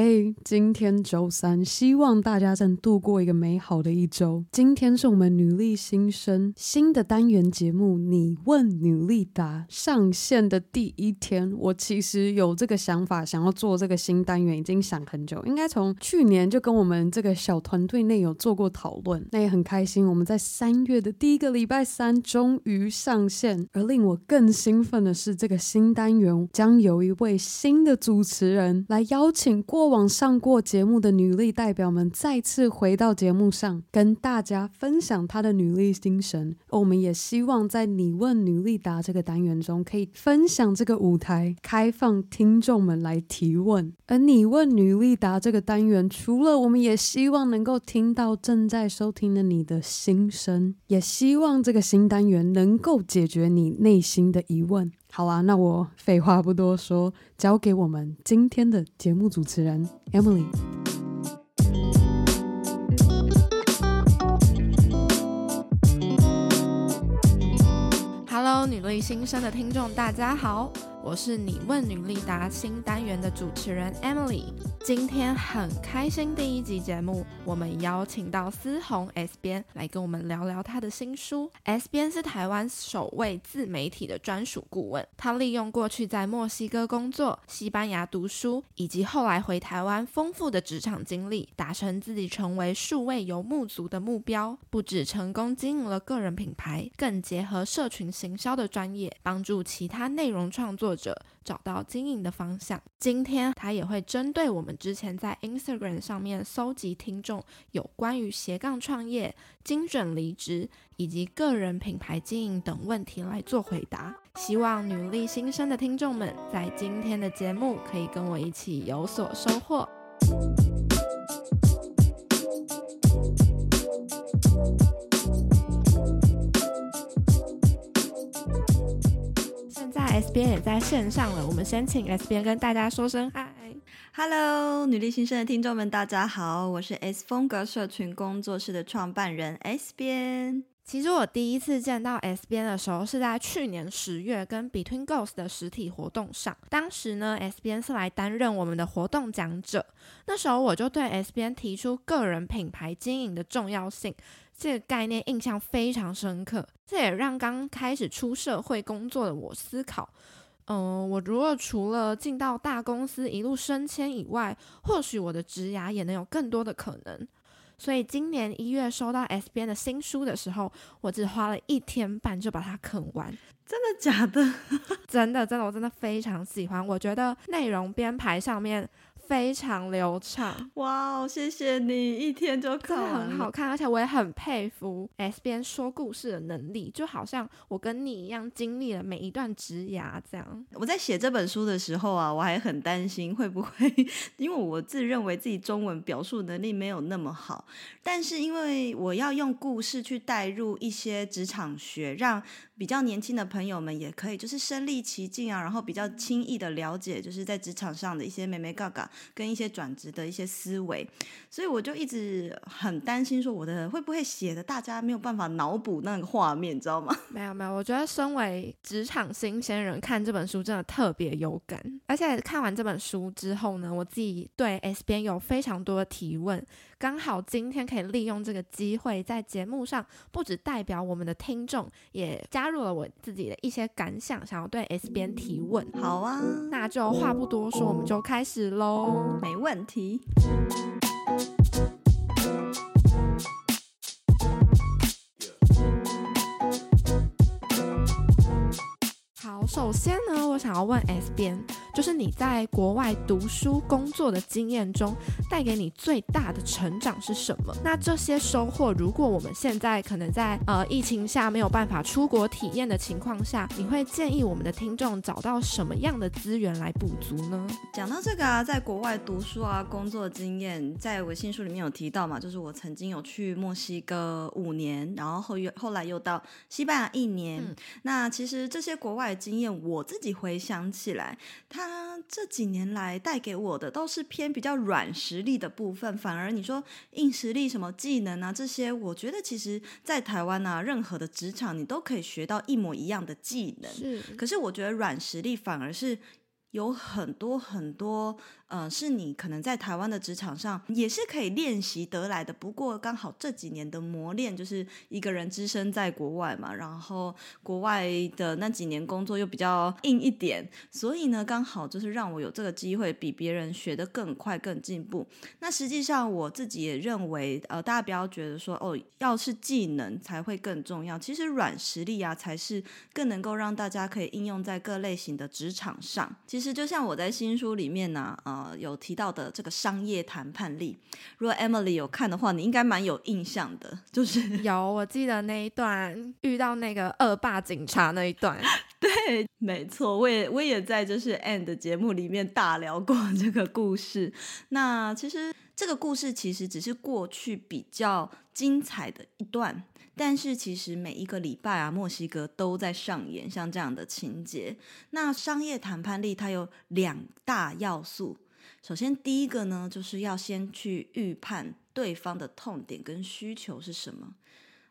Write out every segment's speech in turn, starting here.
嘿，今天周三，希望大家正度过一个美好的一周。今天是我们女力新生新的单元节目《你问女力答》上线的第一天。我其实有这个想法，想要做这个新单元，已经想很久，应该从去年就跟我们这个小团队内有做过讨论。那也很开心，我们在三月的第一个礼拜三终于上线。而令我更兴奋的是，这个新单元将有一位新的主持人来邀请过。过往上过节目的女力代表们再次回到节目上，跟大家分享她的女力精神。我们也希望在“你问女力答”这个单元中，可以分享这个舞台，开放听众们来提问。而“你问女力答”这个单元，除了我们也希望能够听到正在收听的你的心声，也希望这个新单元能够解决你内心的疑问。好啦，那我废话不多说，交给我们今天的节目主持人 Emily。Hello，女力新生的听众，大家好。我是你问女力达新单元的主持人 Emily，今天很开心，第一集节目我们邀请到思宏 S 编来跟我们聊聊他的新书。S 编是台湾首位自媒体的专属顾问，他利用过去在墨西哥工作、西班牙读书，以及后来回台湾丰富的职场经历，达成自己成为数位游牧族的目标。不止成功经营了个人品牌，更结合社群行销的专业，帮助其他内容创作者找到经营的方向。今天他也会针对我们之前在 Instagram 上面搜集听众有关于斜杠创业、精准离职以及个人品牌经营等问题来做回答。希望努力新生的听众们在今天的节目可以跟我一起有所收获。S 边也在线上了，我们先请 S 边跟大家说声嗨，Hello，女力新生的听众们，大家好，我是 S 风格社群工作室的创办人 S 边。其实我第一次见到 S 编的时候是在去年十月跟 Between Ghost 的实体活动上，当时呢，S 编是来担任我们的活动讲者，那时候我就对 S 编提出个人品牌经营的重要性。这个概念印象非常深刻，这也让刚开始出社会工作的我思考，嗯、我如果除了进到大公司一路升迁以外，或许我的职涯也能有更多的可能。所以今年一月收到 S 编的新书的时候，我只花了一天半就把它啃完。真的假的？真的真的，我真的非常喜欢。我觉得内容编排上面。非常流畅，哇哦！谢谢你，一天就看，很好看，而且我也很佩服 S 边说故事的能力，就好像我跟你一样经历了每一段职涯这样。我在写这本书的时候啊，我还很担心会不会，因为我自认为自己中文表述能力没有那么好，但是因为我要用故事去带入一些职场学，让比较年轻的朋友们也可以就是身历其境啊，然后比较轻易的了解，就是在职场上的一些眉眉角角。跟一些转职的一些思维，所以我就一直很担心，说我的会不会写的大家没有办法脑补那个画面，你知道吗？没有没有，我觉得身为职场新鲜人看这本书真的特别有感，而且看完这本书之后呢，我自己对 S 边有非常多的提问，刚好今天可以利用这个机会在节目上，不只代表我们的听众，也加入了我自己的一些感想，想要对 S 边提问。好啊，那就话不多说，我们就开始喽。没问题。首先呢，我想要问 S 编。就是你在国外读书工作的经验中，带给你最大的成长是什么？那这些收获，如果我们现在可能在呃疫情下没有办法出国体验的情况下，你会建议我们的听众找到什么样的资源来补足呢？讲到这个啊，在国外读书啊，工作经验，在我新书里面有提到嘛，就是我曾经有去墨西哥五年，然后后又后来又到西班牙一年。嗯、那其实这些国外的经验，我自己回想起来，他这几年来带给我的都是偏比较软实力的部分，反而你说硬实力什么技能啊这些，我觉得其实，在台湾啊，任何的职场你都可以学到一模一样的技能。是，可是我觉得软实力反而是有很多很多呃，是你可能在台湾的职场上也是可以练习得来的。不过刚好这几年的磨练，就是一个人只身在国外嘛，然后国外的那几年工作又比较硬一点，所以呢，刚好就是让我有这个机会比别人学得更快、更进步。那实际上我自己也认为，呃，大家不要觉得说哦，要是技能才会更重要，其实软实力啊才是更能够让大家可以应用在各类型的职场上。其实就像我在新书里面呢、啊，呃，有提到的这个商业谈判力，如果 Emily 有看的话，你应该蛮有印象的，就是有，我记得那一段遇到那个恶霸警察那一段，对，没错，我也我也在就是 Anne 的节目里面大聊过 这个故事。那其实这个故事其实只是过去比较精彩的一段。但是其实每一个礼拜啊，墨西哥都在上演像这样的情节。那商业谈判力它有两大要素。首先，第一个呢，就是要先去预判对方的痛点跟需求是什么。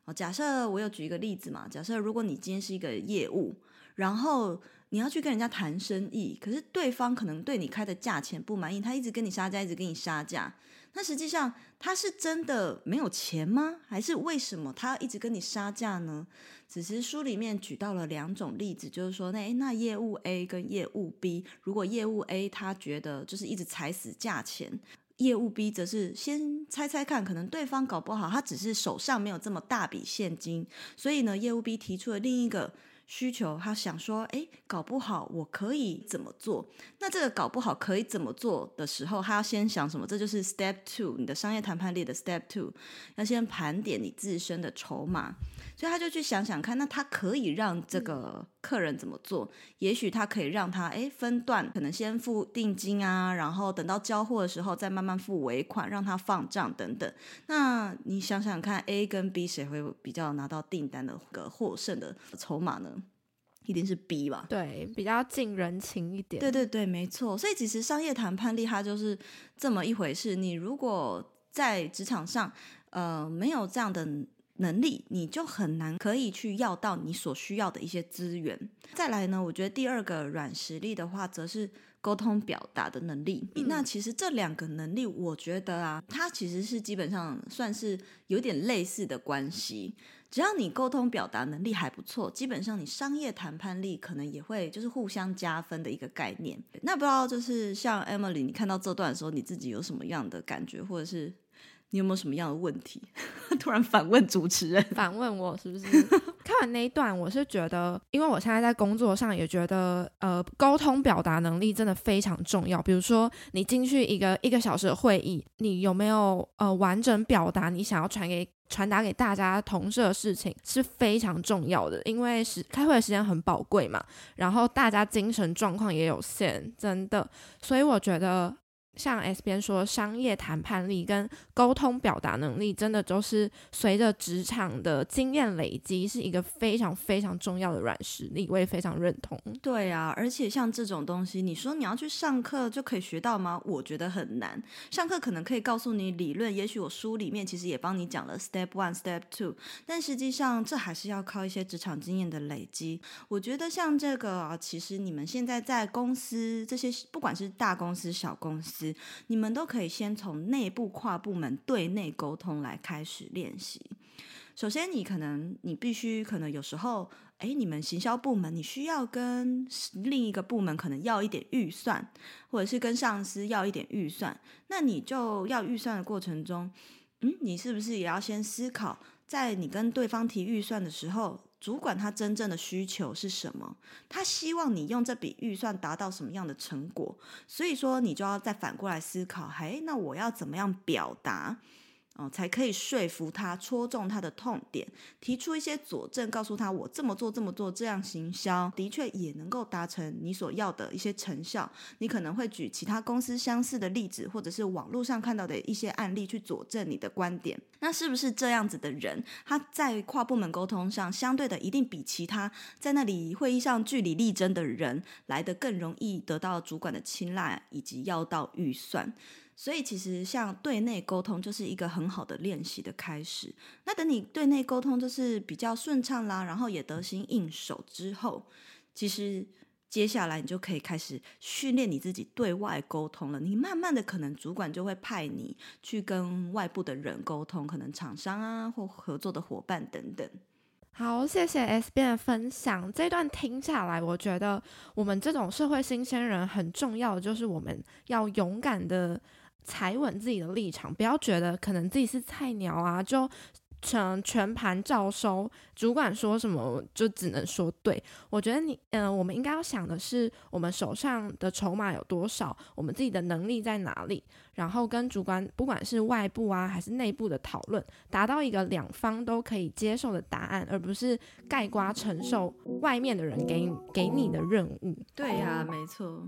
哦，假设我有举一个例子嘛，假设如果你今天是一个业务，然后你要去跟人家谈生意，可是对方可能对你开的价钱不满意，他一直跟你杀价，一直跟你杀价。那实际上他是真的没有钱吗？还是为什么他一直跟你杀价呢？只是书里面举到了两种例子，就是说，那那业务 A 跟业务 B，如果业务 A 他觉得就是一直踩死价钱，业务 B 则是先猜猜看，可能对方搞不好他只是手上没有这么大笔现金，所以呢，业务 B 提出了另一个。需求，他想说，哎，搞不好我可以怎么做？那这个搞不好可以怎么做的时候，他要先想什么？这就是 step two，你的商业谈判列的 step two，要先盘点你自身的筹码。所以他就去想想看，那他可以让这个客人怎么做？也许他可以让他诶分段，可能先付定金啊，然后等到交货的时候再慢慢付尾款，让他放账等等。那你想想看，A 跟 B 谁会比较拿到订单的个获胜的筹码呢？一定是 B 吧？对，比较近人情一点。对对对，没错。所以其实商业谈判力它就是这么一回事。你如果在职场上，呃，没有这样的。能力，你就很难可以去要到你所需要的一些资源。再来呢，我觉得第二个软实力的话，则是沟通表达的能力。嗯。那其实这两个能力，我觉得啊，它其实是基本上算是有点类似的关系。只要你沟通表达能力还不错，基本上你商业谈判力可能也会就是互相加分的一个概念。那不知道就是像 Emily，你看到这段的时候，你自己有什么样的感觉，或者是？你有没有什么样的问题？突然反问主持人，反问我是不是？看完那一段，我是觉得，因为我现在在工作上也觉得，呃，沟通表达能力真的非常重要。比如说，你进去一个一个小时的会议，你有没有呃完整表达你想要传给传达给大家同事的事情是非常重要的，因为时开会的时间很宝贵嘛，然后大家精神状况也有限，真的，所以我觉得。像 S 边说，商业谈判力跟沟通表达能力，真的就是随着职场的经验累积，是一个非常非常重要的软实力。我也非常认同。对啊，而且像这种东西，你说你要去上课就可以学到吗？我觉得很难。上课可能可以告诉你理论，也许我书里面其实也帮你讲了 Step One、Step Two，但实际上这还是要靠一些职场经验的累积。我觉得像这个啊，其实你们现在在公司这些，不管是大公司、小公司。你们都可以先从内部跨部门对内沟通来开始练习。首先，你可能你必须可能有时候，诶，你们行销部门你需要跟另一个部门可能要一点预算，或者是跟上司要一点预算，那你就要预算的过程中，嗯，你是不是也要先思考，在你跟对方提预算的时候，主管他真正的需求是什么？他希望你用这笔预算达到什么样的成果？所以说，你就要再反过来思考，哎，那我要怎么样表达？哦，才可以说服他，戳中他的痛点，提出一些佐证，告诉他我这么做这么做这样行销的确也能够达成你所要的一些成效。你可能会举其他公司相似的例子，或者是网络上看到的一些案例去佐证你的观点。那是不是这样子的人，他在跨部门沟通上，相对的一定比其他在那里会议上据理力争的人来得更容易得到主管的青睐，以及要到预算？所以，其实像对内沟通就是一个很好的练习的开始。那等你对内沟通就是比较顺畅啦，然后也得心应手之后，其实接下来你就可以开始训练你自己对外沟通了。你慢慢的，可能主管就会派你去跟外部的人沟通，可能厂商啊或合作的伙伴等等。好，谢谢 S B 的分享。这段听下来，我觉得我们这种社会新鲜人很重要的就是我们要勇敢的踩稳自己的立场，不要觉得可能自己是菜鸟啊，就。成全盘照收，主管说什么就只能说对。我觉得你，嗯、呃，我们应该要想的是，我们手上的筹码有多少，我们自己的能力在哪里，然后跟主管，不管是外部啊还是内部的讨论，达到一个两方都可以接受的答案，而不是盖瓜承受外面的人给你给你的任务。对呀、没错。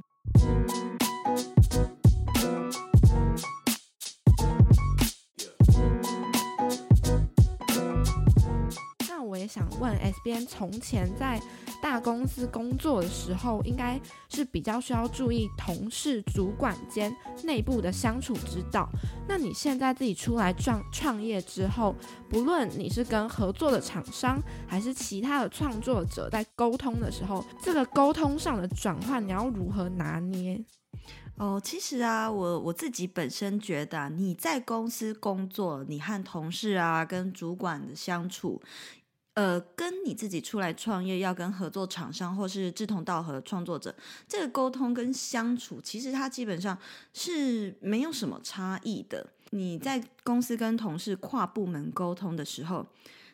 我也想问，SBN，从前在大公司工作的时候，应该是比较需要注意同事、主管间内部的相处之道。那你现在自己出来创创业之后，不论你是跟合作的厂商，还是其他的创作者在沟通的时候，这个沟通上的转换，你要如何拿捏？哦，其实啊，我我自己本身觉得，你在公司工作，你和同事啊、跟主管的相处。呃，跟你自己出来创业，要跟合作厂商或是志同道合的创作者，这个沟通跟相处，其实它基本上是没有什么差异的。你在公司跟同事跨部门沟通的时候，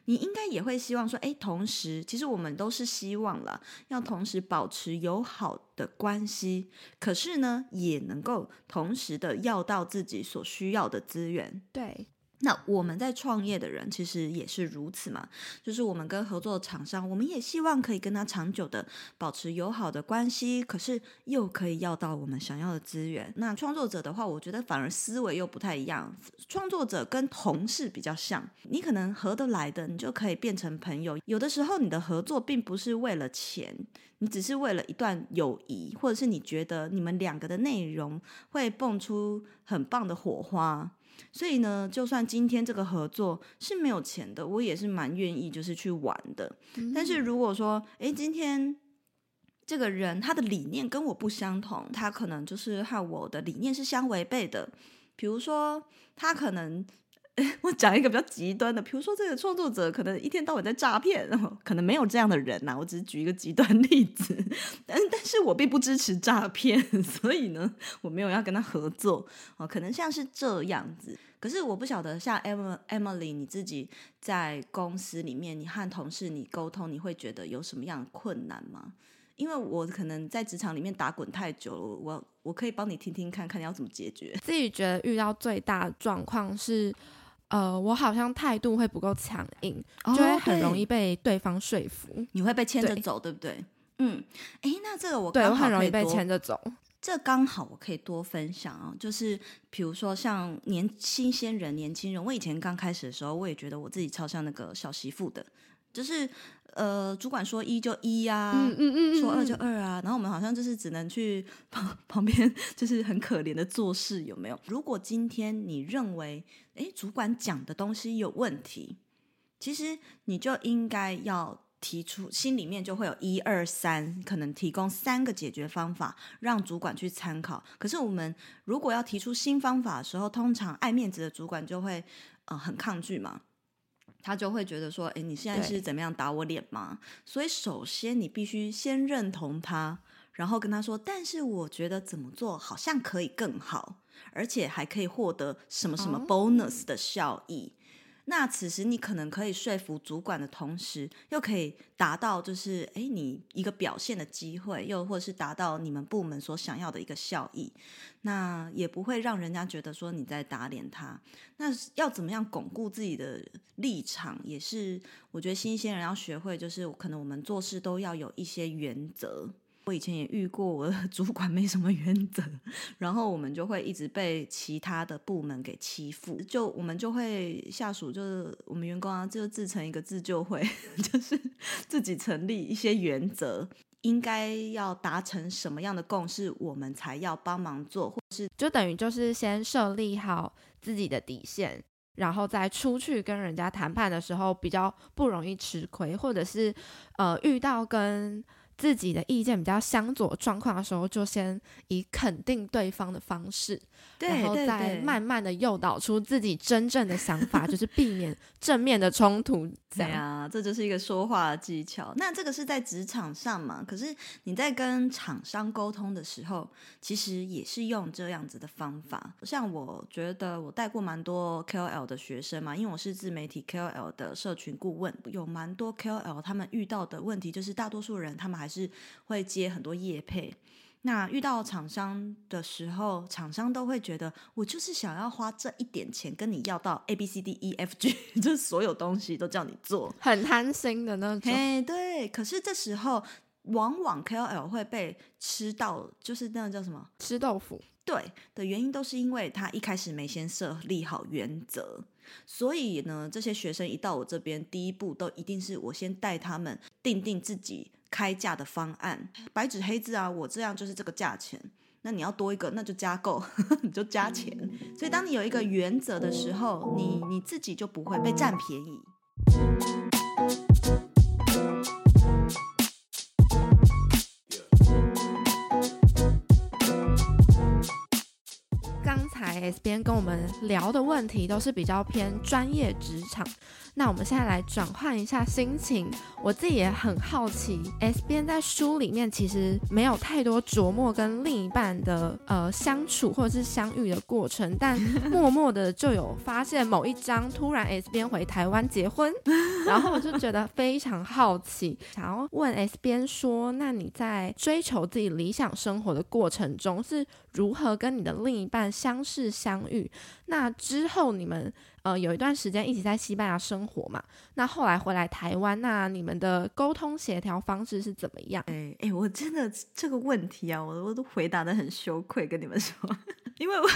你应该也会希望说，哎，同时，其实我们都是希望了，要同时保持友好的关系，可是呢，也能够同时的要到自己所需要的资源。对。那我们在创业的人其实也是如此嘛，就是我们跟合作的厂商，我们也希望可以跟他长久的保持友好的关系，可是又可以要到我们想要的资源。那创作者的话，我觉得反而思维又不太一样。创作者跟同事比较像，你可能合得来的，你就可以变成朋友。有的时候你的合作并不是为了钱，你只是为了一段友谊，或者是你觉得你们两个的内容会蹦出很棒的火花。所以呢，就算今天这个合作是没有钱的，我也是蛮愿意就是去玩的。嗯。但是如果说，诶，今天这个人他的理念跟我不相同，他可能就是和我的理念是相违背的。比如说，他可能。我讲一个比较极端的，比如说这个创作者可能一天到晚在诈骗，可能没有这样的人呐。我只是举一个极端例子，但但是我并不支持诈骗，所以呢，我没有要跟他合作哦。可能像是这样子，可是我不晓得，像 Emily 你自己在公司里面，你和同事你沟通，你会觉得有什么样的困难吗？因为我可能在职场里面打滚太久了，我我可以帮你听听看看你要怎么解决。自己觉得遇到最大的状况是。呃，我好像态度会不够强硬，就会很容易被对方说服。你会被牵着走，对，对不对？嗯，哎，那这个我对我很容易被牵着走。这刚好我可以多分享啊，就是比如说像年新鲜人、年轻人，我以前刚开始的时候，我也觉得我自己超像那个小媳妇的，就是。呃，主管说一就一呀、啊，嗯嗯嗯，说二就二啊，然后我们好像就是只能去旁 旁边，就是很可怜的做事，有没有？如果今天你认为，诶，主管讲的东西有问题，其实你就应该要提出，心里面就会有一二三，可能提供三个解决方法，让主管去参考。可是我们如果要提出新方法的时候，通常爱面子的主管就会呃很抗拒嘛。他就会觉得说：“诶，你现在是怎么样打我脸吗？”所以，首先你必须先认同他，然后跟他说：“但是我觉得怎么做好像可以更好，而且还可以获得什么什么 bonus 的效益。”哦那此时你可能可以说服主管的同时，又可以达到就是诶，你一个表现的机会，又或者是达到你们部门所想要的一个效益，那也不会让人家觉得说你在打脸他。那要怎么样巩固自己的立场，也是我觉得新鲜人要学会，就是可能我们做事都要有一些原则。我以前也遇过，我的 主管没什么原则，然后我们就会一直被其他的部门给欺负，就我们就会下属就是我们员工啊，就自成一个自救会，就是自己成立一些原则，应该要达成什么样的共识，我们才要帮忙做，或是就等于就是先设立好自己的底线，然后再出去跟人家谈判的时候比较不容易吃亏，或者是呃遇到跟自己的意见比较相左状况的时候，就先以肯定对方的方式，然后再慢慢的诱导出自己真正的想法，就是避免正面的冲突。对啊，这就是一个说话的技巧。那这个是在职场上嘛？可是你在跟厂商沟通的时候，其实也是用这样子的方法。像我觉得我带过蛮多 KOL 的学生嘛，因为我是自媒体 KOL 的社群顾问，有蛮多 KOL 他们遇到的问题就是，大多数人他们还是会接很多业配。那遇到厂商的时候，厂商都会觉得我就是想要花这一点钱跟你要到 A B C D E F G，就是所有东西都叫你做，很贪心的那种。嘿，对。可是这时候，往往 K O L 会被吃到，就是那个叫什么吃豆腐。对的原因都是因为他一开始没先设立好原则，所以呢，这些学生一到我这边，第一步都一定是我先带他们定定自己。开价的方案，白纸黑字啊，我这样就是这个价钱。那你要多一个，那就加购，你就加钱。所以当你有一个原则的时候，你你自己就不会被占便宜。S 边跟我们聊的问题都是比较偏专业职场。那我们现在来转换一下心情，我自己也很好奇，S 边在书里面其实没有太多琢磨跟另一半的呃相处或者是相遇的过程，但 默默的就有发现某一章突然 S 边回台湾结婚，然后我就觉得非常好奇，想要问 S 边说，那你在追求自己理想生活的过程中是如何跟你的另一半相识相遇？那之后你们。呃，有一段时间一起在西班牙生活嘛，那后来回来台湾，那你们的沟通协调方式是怎么样？哎哎，我真的这个问题啊，我我都回答得很羞愧，跟你们说，因为我。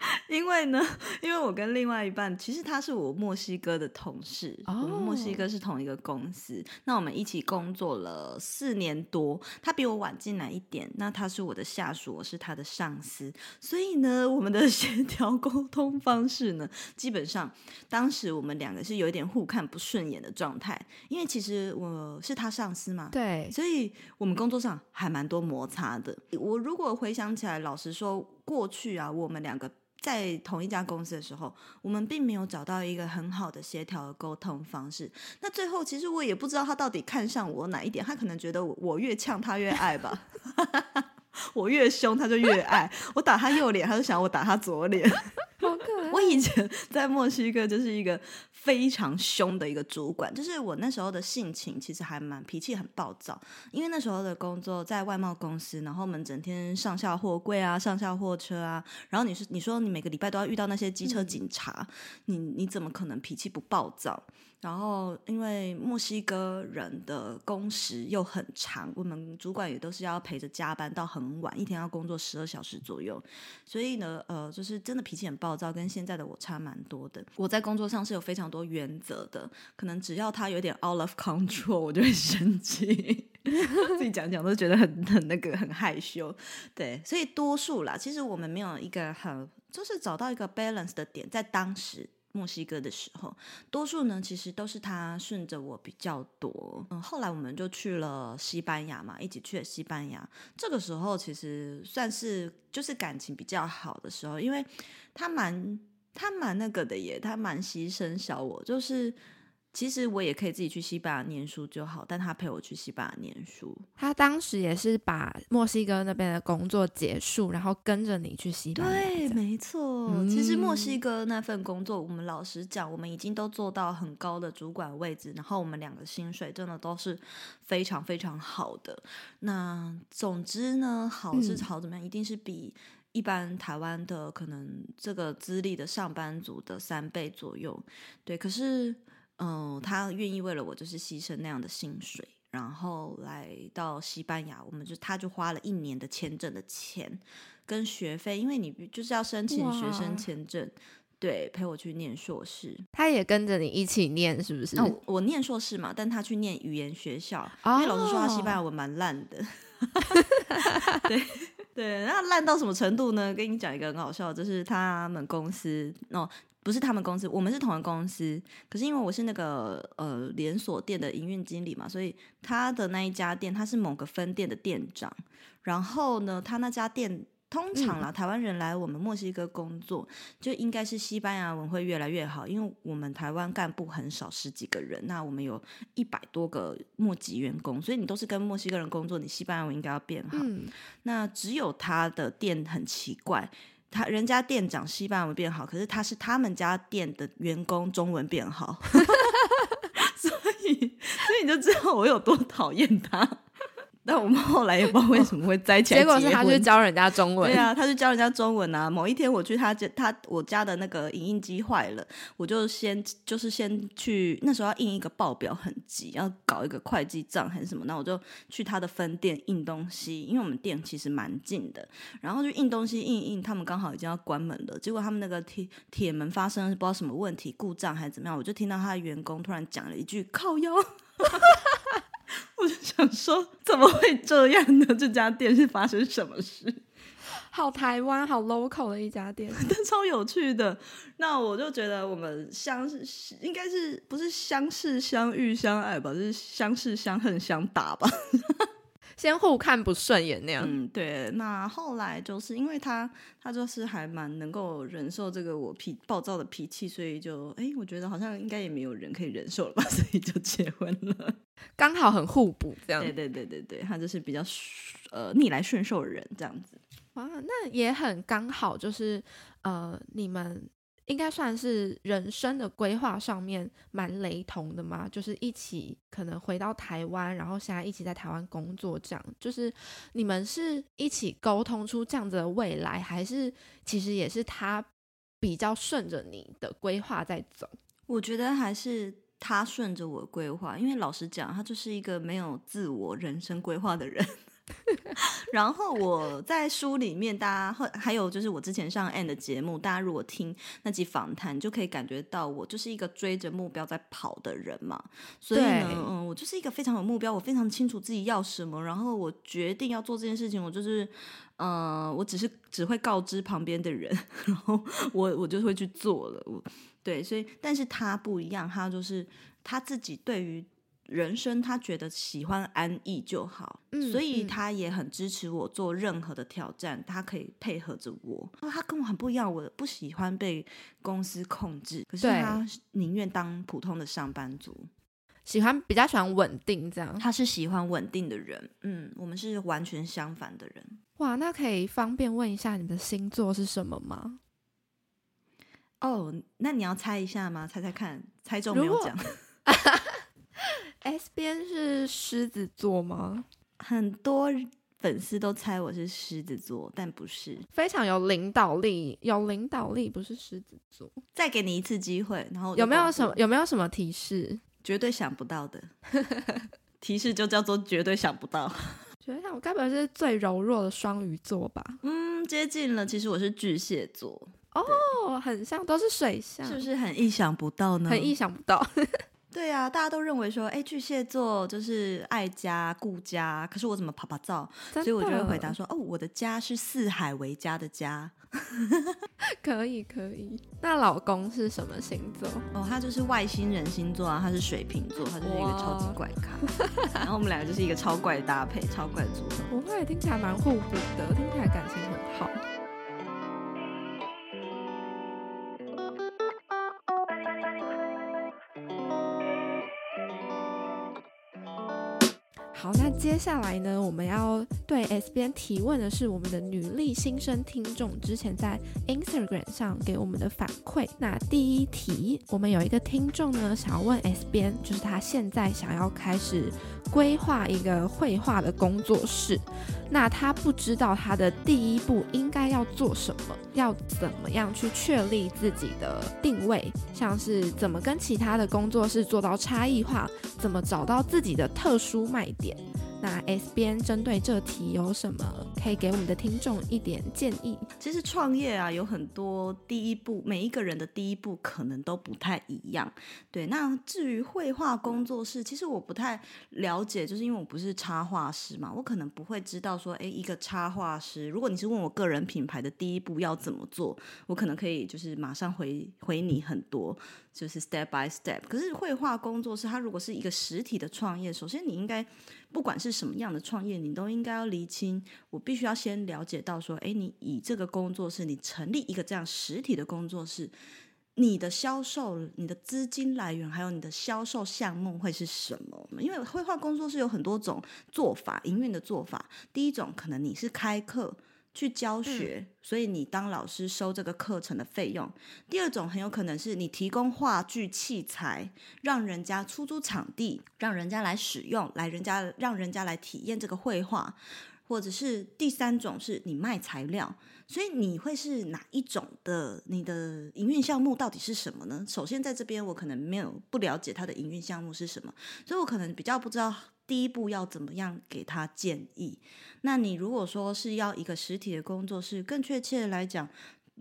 因为呢，因为我跟另外一半，其实他是我墨西哥的同事，oh. 我们墨西哥是同一个公司，那我们一起工作了四年多，他比我晚进来一点，那他是我的下属，我是他的上司，所以呢，我们的 协调沟通方式呢，基本上当时我们两个是有一点互看不顺眼的状态，因为其实我是他上司嘛，对，所以我们工作上还蛮多摩擦的。我如果回想起来，老实说，过去啊，我们两个。在同一家公司的时候，我们并没有找到一个很好的协调的沟通方式。那最后，其实我也不知道他到底看上我哪一点。他可能觉得我，我越呛他越爱吧，我越凶他就越爱。我打他右脸，他就想我打他左脸。好可爱我以前在墨西哥就是一个非常凶的一个主管，就是我那时候的性情其实还蛮脾气很暴躁，因为那时候的工作在外贸公司，然后我们整天上下货柜啊，上下货车啊，然后你是你说你每个礼拜都要遇到那些机车警察，嗯、你你怎么可能脾气不暴躁？然后，因为墨西哥人的工时又很长，我们主管也都是要陪着加班到很晚，一天要工作十二小时左右，所以呢，呃，就是真的脾气很暴躁，跟现在的我差蛮多的。我在工作上是有非常多原则的，可能只要他有点 out of control，我就会生气，自己讲讲都觉得很很那个很害羞。对，所以多数啦，其实我们没有一个很，就是找到一个 balance 的点，在当时。墨西哥的时候，多数呢其实都是他顺着我比较多。嗯，后来我们就去了西班牙嘛，一起去了西班牙。这个时候其实算是就是感情比较好的时候，因为他蛮他蛮那个的耶，他蛮牺牲小我，就是。其实我也可以自己去西班牙念书就好，但他陪我去西班牙念书。他当时也是把墨西哥那边的工作结束，然后跟着你去西班牙。对，没错。嗯。其实墨西哥那份工作，我们老实讲，我们已经都做到很高的主管位置，然后我们两个薪水真的都是非常非常好的。那总之呢，好是好怎么样，嗯，一定是比一般台湾的可能这个资历的上班族的三倍左右。对，可是。嗯，他愿意为了我就是牺牲那样的薪水，然后来到西班牙，我们就他就花了一年的签证的钱跟学费，因为你就是要申请学生签证，对，陪我去念硕士，他也跟着你一起念，是不是？哦，我念硕士嘛，但他去念语言学校，哦、因为老师说，他西班牙文蛮烂的，对。对，那烂到什么程度呢？跟你讲一个很好笑，就是他们公司哦，不是他们公司，我们是同一个公司。可是因为我是那个呃连锁店的营运经理嘛，所以他的那一家店他是某个分店的店长。然后呢，他那家店通常啦，嗯、台湾人来我们墨西哥工作，就应该是西班牙文会越来越好，因为我们台湾干部很少，十几个人，那我们有一百多个墨籍员工，所以你都是跟墨西哥人工作，你西班牙文应该要变好。嗯、那只有他的店很奇怪。他人家店长西班牙文变好，可是他是他们家店的员工中文变好，所以所以你就知道我有多讨厌他。但我们后来也不知道为什么会 在一起，结果是他去教人家中文。对啊，他去教人家中文啊。某一天我去他家，他我家的那个影印机坏了，我就先就是先去那时候要印一个报表，很急，要搞一个会计账还是什么，那我就去他的分店印东西，因为我们店其实蛮近的，然后就印东西印印，他们刚好已经要关门了，结果他们那个铁铁门发生了不知道什么问题，故障还是怎么样，我就听到他的员工突然讲了一句靠腰。我就想说，怎么会这样呢？这家店是发生什么事？好台湾，好 local 的一家店，但超有趣的。那我就觉得我们相识，应该是不是相识、相遇、相爱吧？就是相识、相恨、相打吧。先互看不顺眼那样，嗯，对。那后来就是因为他，他就是还蛮能够忍受这个我脾暴躁的脾气，所以就哎，我觉得好像应该也没有人可以忍受了吧，所以就结婚了。刚好很互补这样。对对对对对，他就是比较呃逆来顺受的人这样子。哇，那也很刚好，就是呃你们。应该算是人生的规划上面蛮雷同的嘛，就是一起可能回到台湾，然后现在一起在台湾工作，这样就是你们是一起沟通出这样子的未来，还是其实也是他比较顺着你的规划在走？我觉得还是他顺着我规划，因为老实讲，他就是一个没有自我人生规划的人。然后我在书里面，大家会还有就是我之前上 N 的节目，大家如果听那集访谈，就可以感觉到我就是一个追着目标在跑的人嘛。所以呢，嗯，我就是一个非常有目标，我非常清楚自己要什么，然后我决定要做这件事情，我就是，呃，我只是只会告知旁边的人，然后我我就会去做了。我对，所以但是他不一样，他就是他自己对于。人生他觉得喜欢安逸就好，嗯，所以他也很支持我做任何的挑战，他可以配合着我。他跟我很不一样，我不喜欢被公司控制，可是他宁愿当普通的上班族，喜欢比较喜欢稳定这样。他是喜欢稳定的人，嗯，我们是完全相反的人。哇，那可以方便问一下你的星座是什么吗？哦，那你要猜一下吗？猜猜看，猜中没有讲。S 边是狮子座吗？很多粉丝都猜我是狮子座，但不是。非常有领导力，有领导力不是狮子座。再给你一次机会，然后有没有什么有没有什么提示？绝对想不到的 提示就叫做绝对想不到。觉得我该不会是最柔弱的双鱼座吧？嗯，接近了。其实我是巨蟹座哦，很像，都是水象，是不是很意想不到呢？很意想不到。对啊，大家都认为说，哎，巨蟹座就是爱家顾家，可是我怎么啪啪照？所以我就会回答说，哦，我的家是四海为家的家。可以可以。那老公是什么星座？哦，他就是外星人星座啊，他是水瓶座，他就是一个超级怪咖。然后我们两个就是一个超怪搭配，超怪组合。不会，听起来蛮互补的，听起来感情好。那接下来呢，我们要对 S 边提问的是我们的女力新生听众之前在 Instagram 上给我们的反馈。那第一题，我们有一个听众呢，想要问 S 边，就是他现在想要开始规划一个绘画的工作室，那他不知道他的第一步应该要做什么，要怎么样去确立自己的定位，像是怎么跟其他的工作室做到差异化，怎么找到自己的特殊卖点。那 S 边针对这题有什么可以给我们的听众一点建议？其实创业啊，有很多第一步，每一个人的第一步可能都不太一样。对，那至于绘画工作室，其实我不太了解，就是因为我不是插画师嘛，我可能不会知道说，诶，一个插画师，如果你是问我个人品牌的第一步要怎么做，我可能可以就是马上回回你很多，就是 step by step。可是绘画工作室，它如果是一个实体的创业，首先你应该。不管是什么样的创业，你都应该要厘清。我必须要先了解到说，诶，你以这个工作室，你成立一个这样实体的工作室，你的销售、你的资金来源，还有你的销售项目会是什么？因为绘画工作室有很多种做法，营运的做法。第一种可能你是开课。去教学，所以你当老师收这个课程的费用。第二种很有可能是你提供话剧器材，让人家出租场地，让人家来使用，来人家让人家来体验这个绘画，或者是第三种是你卖材料。所以你会是哪一种的？你的营运项目到底是什么呢？首先在这边我可能没有不了解它的营运项目是什么，所以我可能比较不知道。第一步要怎么样给他建议？那你如果说是要一个实体的工作室，更确切的来讲，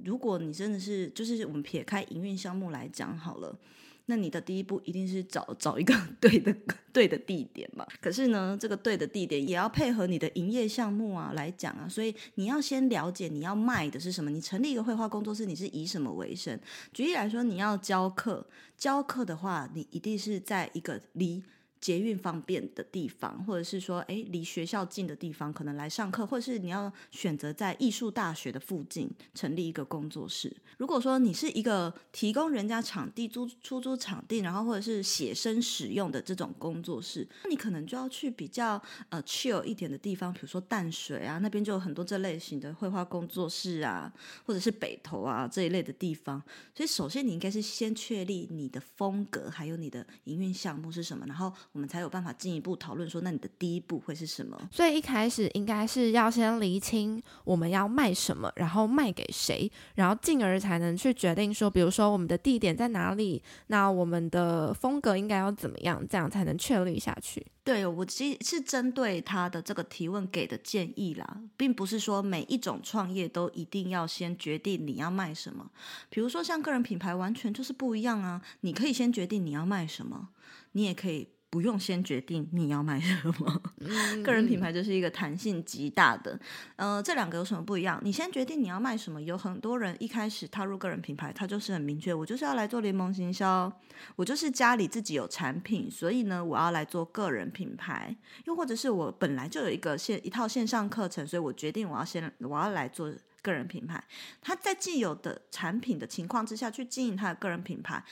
如果你真的是就是我们撇开营运项目来讲好了，那你的第一步一定是找找一个 对的对的地点嘛。可是呢，这个对的地点也要配合你的营业项目啊来讲啊，所以你要先了解你要卖的是什么。你成立一个绘画工作室，你是以什么为生？举例来说，你要教课，教课的话，你一定是在一个离。捷运方便的地方，或者是说，诶，离学校近的地方，可能来上课，或者是你要选择在艺术大学的附近成立一个工作室。如果说你是一个提供人家场地租出租场地，然后或者是写生使用的这种工作室，那你可能就要去比较呃 chill 一点的地方，比如说淡水啊，那边就有很多这类型的绘画工作室啊，或者是北投啊这一类的地方。所以，首先你应该是先确立你的风格，还有你的营运项目是什么，然后。我们才有办法进一步讨论说，那你的第一步会是什么？所以一开始应该是要先厘清我们要卖什么，然后卖给谁，然后进而才能去决定说，比如说我们的地点在哪里，那我们的风格应该要怎么样，这样才能确立下去。对，我其实是针对他的这个提问给的建议啦，并不是说每一种创业都一定要先决定你要卖什么。比如说像个人品牌，完全就是不一样啊，你可以先决定你要卖什么，你也可以。不用先决定你要卖什么，嗯、个人品牌就是一个弹性极大的。呃，这两个有什么不一样？你先决定你要卖什么。有很多人一开始踏入个人品牌，他就是很明确，我就是要来做联盟行销，我就是家里自己有产品，所以呢，我要来做个人品牌。又或者是我本来就有一个线一套线上课程，所以我决定我要先我要来做个人品牌。他在既有的产品的情况之下去经营他的个人品牌。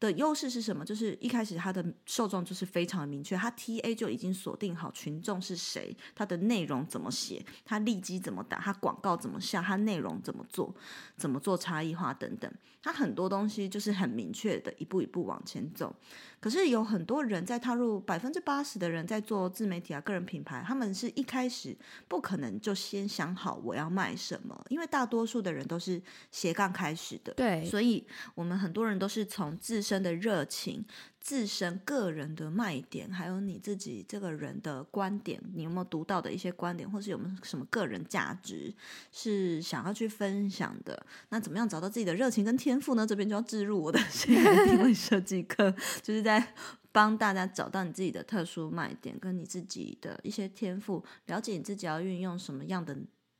的优势是什么？就是一开始他的受众就是非常的明确，他 TA 就已经锁定好群众是谁，他的内容怎么写，他立基怎么打，他广告怎么下，他内容怎么做，怎么做差异化等等，他很多东西就是很明确的一步一步往前走。可是有很多人在踏入，百分之八十的人在做自媒体啊、个人品牌，他们是一开始不可能就先想好我要卖什么，因为大多数的人都是斜杠开始的。对，所以我们很多人都是从自身的热情、自身个人的卖点，还有你自己这个人的观点，你有没有独到的一些观点，或是有没有什么个人价值是想要去分享的？那怎么样找到自己的热情跟天赋呢？这边就要置入我的性感定位设计课，就是。在帮大家找到你自己的特殊卖点，跟你自己的一些天赋，了解你自己要运用什么样的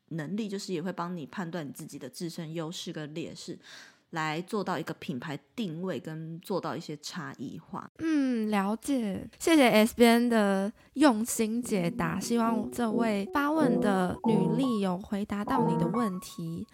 能力，就是也会帮你判断你自己的自身优势跟劣势，来做到一个品牌定位跟做到一些差异化。嗯，了解，谢谢 SBN 的用心解答，希望这位发问的女力有回答到你的问题。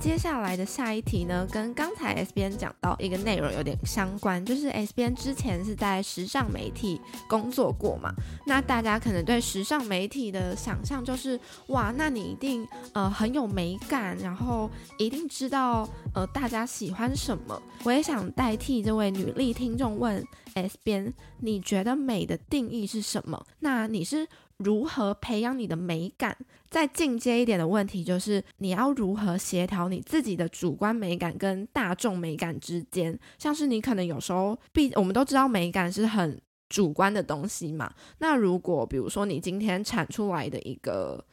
接下来的下一题呢，跟刚才 S 编讲到一个内容有点相关，就是 S 编之前是在时尚媒体工作过嘛，那大家可能对时尚媒体的想象就是，哇，那你一定呃很有美感，然后一定知道呃大家喜欢什么。我也想代替这位女力听众问 S 编，你觉得美的定义是什么？那你是如何培养你的美感？再进阶一点的问题就是，你要如何协调你自己的主观美感跟大众美感之间？像是你可能有时候，毕我们都知道美感是很主观的东西嘛。那如果比如说你今天产出来的一个。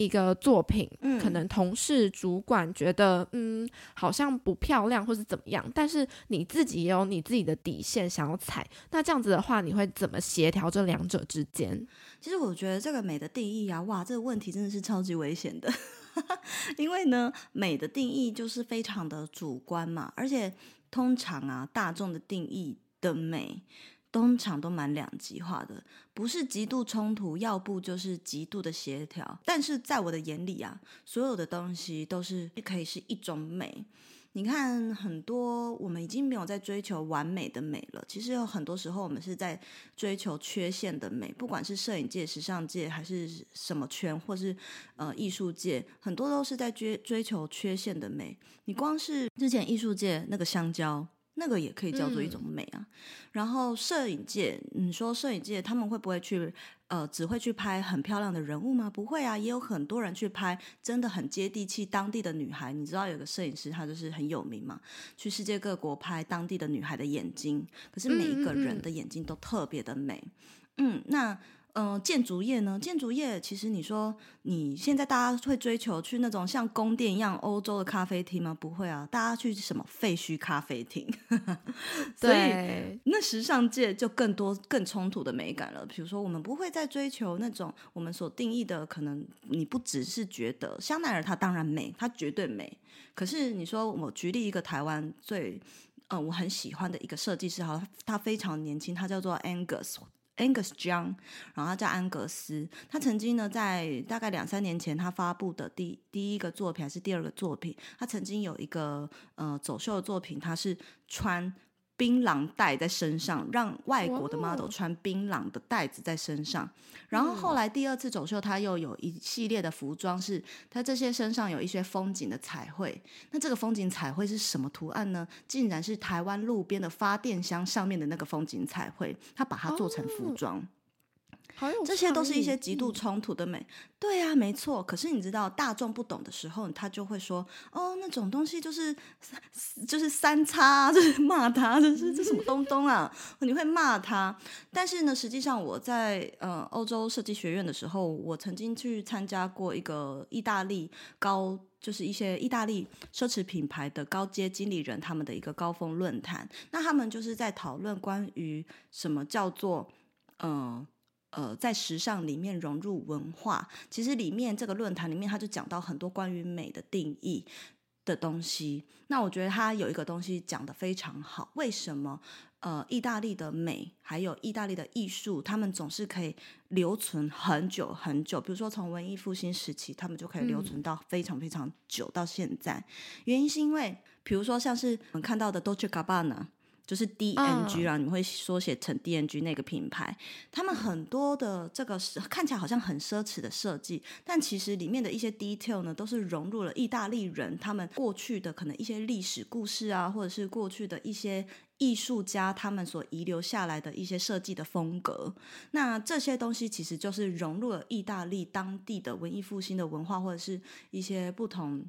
一个作品，嗯可能同事、主管觉得，嗯，好像不漂亮，或是怎么样，但是你自己也有你自己的底线想要踩，那这样子的话，你会怎么协调这两者之间？其实我觉得这个美的定义啊，哇，这个问题真的是超级危险的，因为呢，美的定义就是非常的主观嘛，而且通常啊，大众的定义的美。通常都蛮两极化的，不是极度冲突，要不就是极度的协调。但是在我的眼里啊，所有的东西都是可以是一种美。你看，很多我们已经没有在追求完美的美了。其实有很多时候，我们是在追求缺陷的美，不管是摄影界、时尚界，还是什么圈，或是呃艺术界，很多都是在追追求缺陷的美。你光是之前艺术界那个香蕉。那个也可以叫做一种美啊。嗯、然后摄影界，你说摄影界他们会不会去呃，只会去拍很漂亮的人物吗？不会啊，也有很多人去拍真的很接地气当地的女孩。你知道有个摄影师，他就是很有名嘛，去世界各国拍当地的女孩的眼睛，可是每一个人的眼睛都特别的美。嗯，嗯，嗯，那。嗯、呃，建筑业呢？建筑业其实你说你现在大家会追求去那种像宫殿一样欧洲的咖啡厅吗？不会啊，大家去什么废墟咖啡厅？所以那时尚界就更多更冲突的美感了。比如说，我们不会再追求那种我们所定义的，可能你不只是觉得香奈儿它当然美，它绝对美。可是你说我举例一个台湾最嗯、呃、我很喜欢的一个设计师，哈，他非常年轻，他叫做 Angus。Angus John，然后他叫安格斯。他曾经呢，在大概两三年前，他发布的第第一个作品还是第二个作品，他曾经有一个呃走秀的作品，他是穿。槟榔带在身上，让外国的 model 穿槟榔的带子在身上。然后后来第二次走秀，他又有一系列的服装，是他这些身上有一些风景的彩绘。那这个风景彩绘是什么图案呢？竟然是台湾路边的发电箱上面的那个风景彩绘，他把它做成服装。这些都是一些极度冲突的美，对啊，没错。可是你知道，大众不懂的时候，他就会说：“哦，那种东西就是就是三叉，就是骂他，就是这什么东东啊？” 你会骂他。但是呢，实际上我在呃欧洲设计学院的时候，我曾经去参加过一个意大利高，就是一些意大利奢侈品牌的高阶经理人他们的一个高峰论坛。那他们就是在讨论关于什么叫做嗯。呃呃，在时尚里面融入文化，其实里面这个论坛里面，他就讲到很多关于美的定义的东西。那我觉得他有一个东西讲得非常好，为什么？呃，意大利的美还有意大利的艺术，他们总是可以留存很久很久。比如说，从文艺复兴时期，他们就可以留存到非常非常久到现在。原因是因为，比如说像是我们看到的 Dolce Gabbana。就是 D N G 啦，你们会缩写成 D N G 那个品牌，他们很多的这个是看起来好像很奢侈的设计，但其实里面的一些 detail 呢，都是融入了意大利人他们过去的可能一些历史故事啊，或者是过去的一些艺术家他们所遗留下来的一些设计的风格。那这些东西其实就是融入了意大利当地的文艺复兴的文化，或者是一些不同。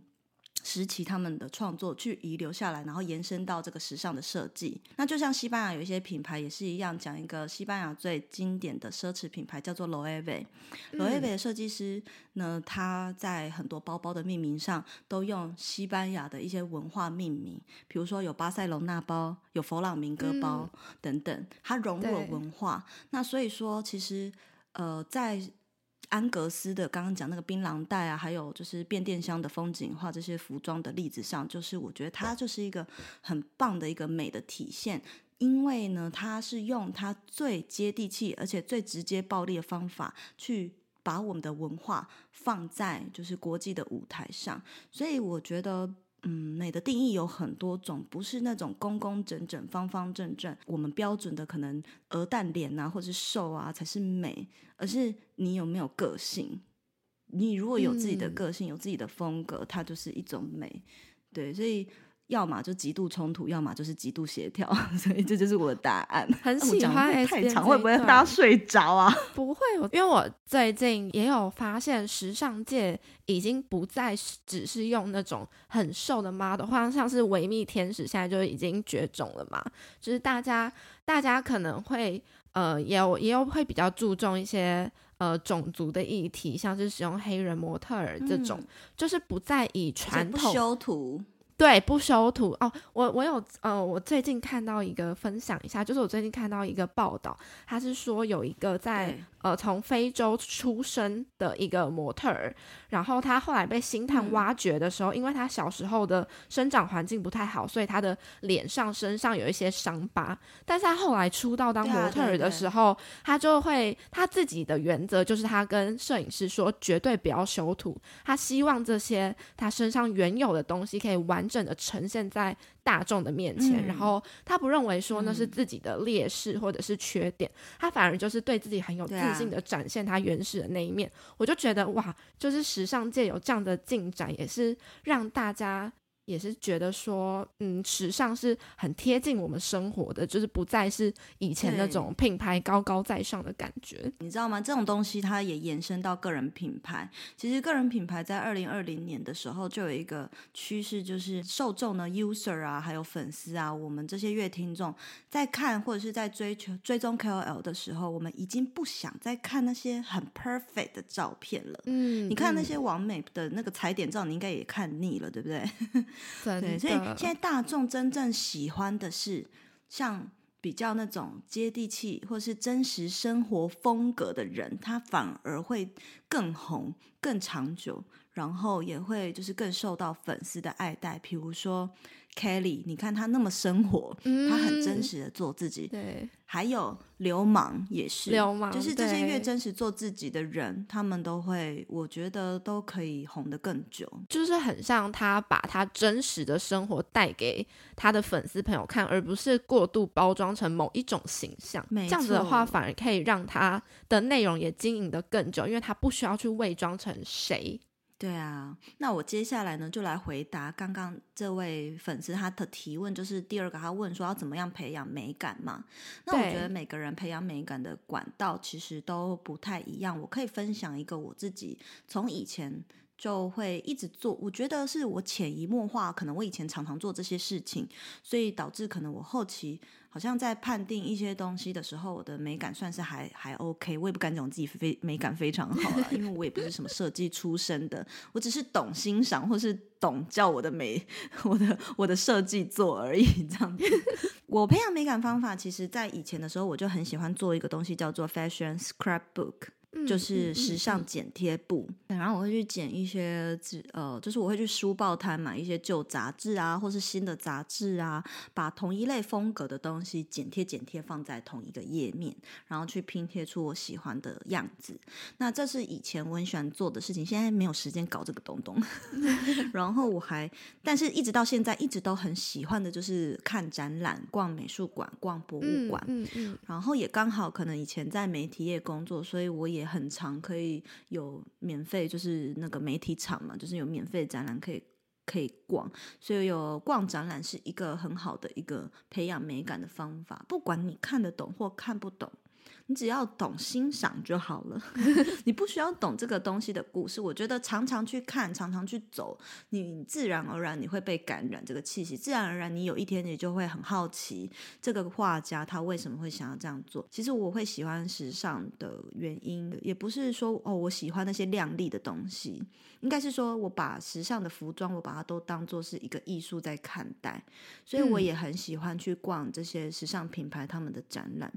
时期他们的创作去遗留下来，然后延伸到这个时尚的设计。那就像西班牙有一些品牌也是一样，讲一个西班牙最经典的奢侈品牌叫做 Loewe。Loewe 的设计师呢，他在很多包包的命名上都用西班牙的一些文化命名，比如说有巴塞隆纳包、有佛朗明哥包等等，它融入了文化。那所以说，其实呃，在安格斯的刚刚讲那个槟榔袋啊，还有就是变电箱的风景画这些服装的例子上，就是我觉得它就是一个很棒的一个美的体现，因为呢，它是用它最接地气而且最直接暴力的方法去把我们的文化放在就是国际的舞台上，所以我觉得。嗯，美的定义有很多种，不是那种工工整整、方方正正，我们标准的可能鹅蛋脸啊，或者是瘦啊才是美，而是你有没有个性。你如果有自己的个性，嗯、有自己的风格，它就是一种美。对，所以要么就极度冲突，要么就是极度协调，所以这就是我的答案。很喜欢太长，会不会大家睡着啊？不会，因为我最近也有发现，时尚界已经不再只是用那种很瘦的 model，好像像是维密天使，现在就已经绝种了嘛。就是大家，大家可能会呃，也有也有会比较注重一些呃种族的议题，像是使用黑人模特儿这种，嗯、就是不再以传统修图。对，不修图哦。我我有呃，我最近看到一个分享一下，就是我最近看到一个报道，他是说有一个在呃从非洲出生的一个模特儿，然后他后来被星探挖掘的时候，嗯、因为他小时候的生长环境不太好，所以他的脸上身上有一些伤疤。但是他后来出道当模特儿的时候，他就会他自己的原则就是他跟摄影师说，绝对不要修图，他希望这些他身上原有的东西可以完。正的呈现在大众的面前，嗯、然后他不认为说那是自己的劣势或者是缺点，嗯、他反而就是对自己很有自信的展现他原始的那一面。啊、我就觉得哇，就是时尚界有这样的进展，也是让大家。也是觉得说，嗯，时尚是很贴近我们生活的，就是不再是以前那种品牌高高在上的感觉。你知道吗？这种东西它也延伸到个人品牌。其实个人品牌在二零二零年的时候就有一个趋势，就是受众呢，user 啊，还有粉丝啊，我们这些乐听众在看或者是在追求追踪 KOL 的时候，我们已经不想再看那些很 perfect 的照片了。嗯，你看那些完美的那个踩点照，你应该也看腻了，对不对？对，所以现在大众真正喜欢的是像比较那种接地气或是真实生活风格的人，他反而会更红、更长久，然后也会就是更受到粉丝的爱戴。比如说 Kelly，你看他那么生活，嗯、他很真实的做自己。对。还有流氓也是，流氓就是这些越真实做自己的人，他们都会，我觉得都可以红得更久。就是很像他把他真实的生活带给他的粉丝朋友看，而不是过度包装成某一种形象。错这样子的话，反而可以让他的内容也经营得更久，因为他不需要去伪装成谁。对啊，那我接下来呢，就来回答刚刚这位粉丝他的提问，就是第二个，他问说要怎么样培养美感嘛？那我觉得每个人培养美感的管道其实都不太一样。我可以分享一个我自己从以前就会一直做，我觉得是我潜移默化，可能我以前常常做这些事情，所以导致可能我后期。好像在判定一些东西的时候，我的美感算是还还 OK，我也不敢讲自己非美感非常好了，因为我也不是什么设计出身的，我只是懂欣赏或是懂叫我的美，我的我的设计做而已这样子。我培养美感方法，其实在以前的时候，我就很喜欢做一个东西，叫做 Fashion Scrapbook。就是时尚剪贴簿，嗯嗯嗯、然后我会去剪一些纸，呃，就是我会去书报摊买一些旧杂志啊，或是新的杂志啊，把同一类风格的东西剪贴剪贴放在同一个页面，然后去拼贴出我喜欢的样子。那这是以前我很喜欢做的事情，现在没有时间搞这个东东。然后我还，但是一直到现在，一直都很喜欢的就是看展览、逛美术馆、逛博物馆。嗯嗯嗯、然后也刚好可能以前在媒体业工作，所以我也。也很长可以有免费，就是那个媒体场嘛，就是有免费展览可以可以逛，所以有逛展览是一个很好的一个培养美感的方法，不管你看得懂或看不懂。你只要懂欣赏就好了，你不需要懂这个东西的故事。我觉得常常去看，常常去走，你自然而然你会被感染这个气息，自然而然你有一天你就会很好奇这个画家他为什么会想要这样做。其实我会喜欢时尚的原因，也不是说哦我喜欢那些亮丽的东西，应该是说我把时尚的服装我把它都当做是一个艺术在看待，所以我也很喜欢去逛这些时尚品牌他们的展览。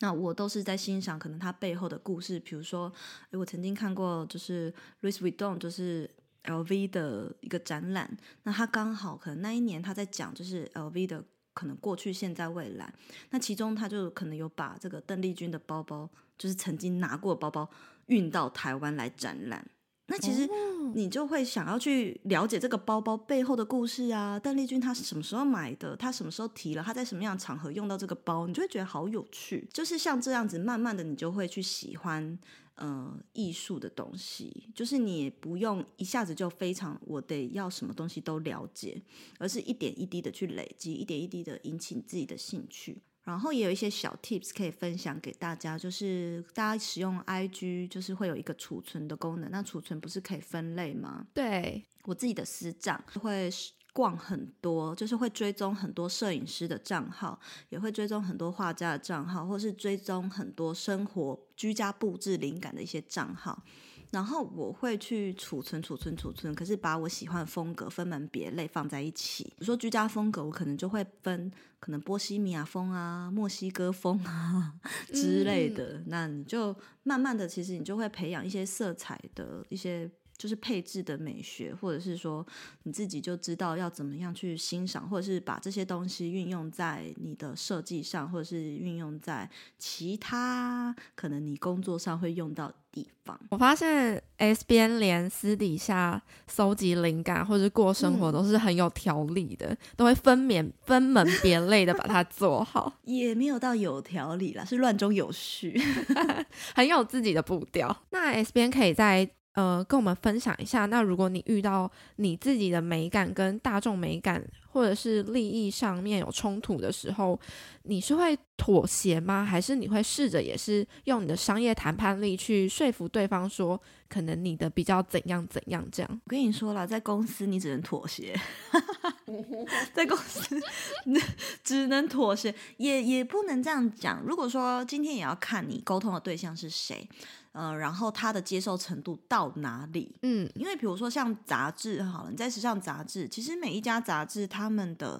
那我都是在欣赏可能他背后的故事，比如说，哎，我曾经看过就是 Louis Vuitton，就是 LV 的一个展览。那他刚好可能那一年他在讲就是 LV 的可能过去、现在、未来。那其中他就可能有把这个邓丽君的包包，就是曾经拿过包包运到台湾来展览。那其实你就会想要去了解这个包包背后的故事啊。邓丽君她是什么时候买的？她什么时候提了？她在什么样的场合用到这个包？你就会觉得好有趣。就是像这样子，慢慢的你就会去喜欢呃艺术的东西。就是你也不用一下子就非常我得要什么东西都了解，而是一点一滴的去累积，一点一滴的引起你自己的兴趣。然后也有一些小 tips 可以分享给大家，就是大家使用 IG 就是会有一个储存的功能，那储存不是可以分类吗？对，我自己的私账会逛很多，就是会追踪很多摄影师的账号，也会追踪很多画家的账号，或是追踪很多生活居家布置灵感的一些账号。然后我会去储存、储存、储存，可是把我喜欢的风格分门别类放在一起。比如说居家风格，我可能就会分可能波西米亚风啊、墨西哥风啊 之类的。嗯、那你就慢慢的，其实你就会培养一些色彩的一些。就是配置的美学，或者是说你自己就知道要怎么样去欣赏，或者是把这些东西运用在你的设计上，或者是运用在其他可能你工作上会用到的地方。我发现 S 边连私底下搜集灵感或者过生活都是很有条理的，嗯、都会分免分门别类的把它做好，也没有到有条理啦，是乱中有序，很有自己的步调。那 S 边可以在。呃，跟我们分享一下。那如果你遇到你自己的美感跟大众美感，或者是利益上面有冲突的时候，你是会妥协吗？还是你会试着也是用你的商业谈判力去说服对方说，可能你的比较怎样怎样这样？我跟你说了，在公司你只能妥协，在公司只能妥协，也也不能这样讲。如果说今天也要看你沟通的对象是谁。呃，然后他的接受程度到哪里？嗯，因为比如说像杂志好了，你在时尚杂志，其实每一家杂志他们的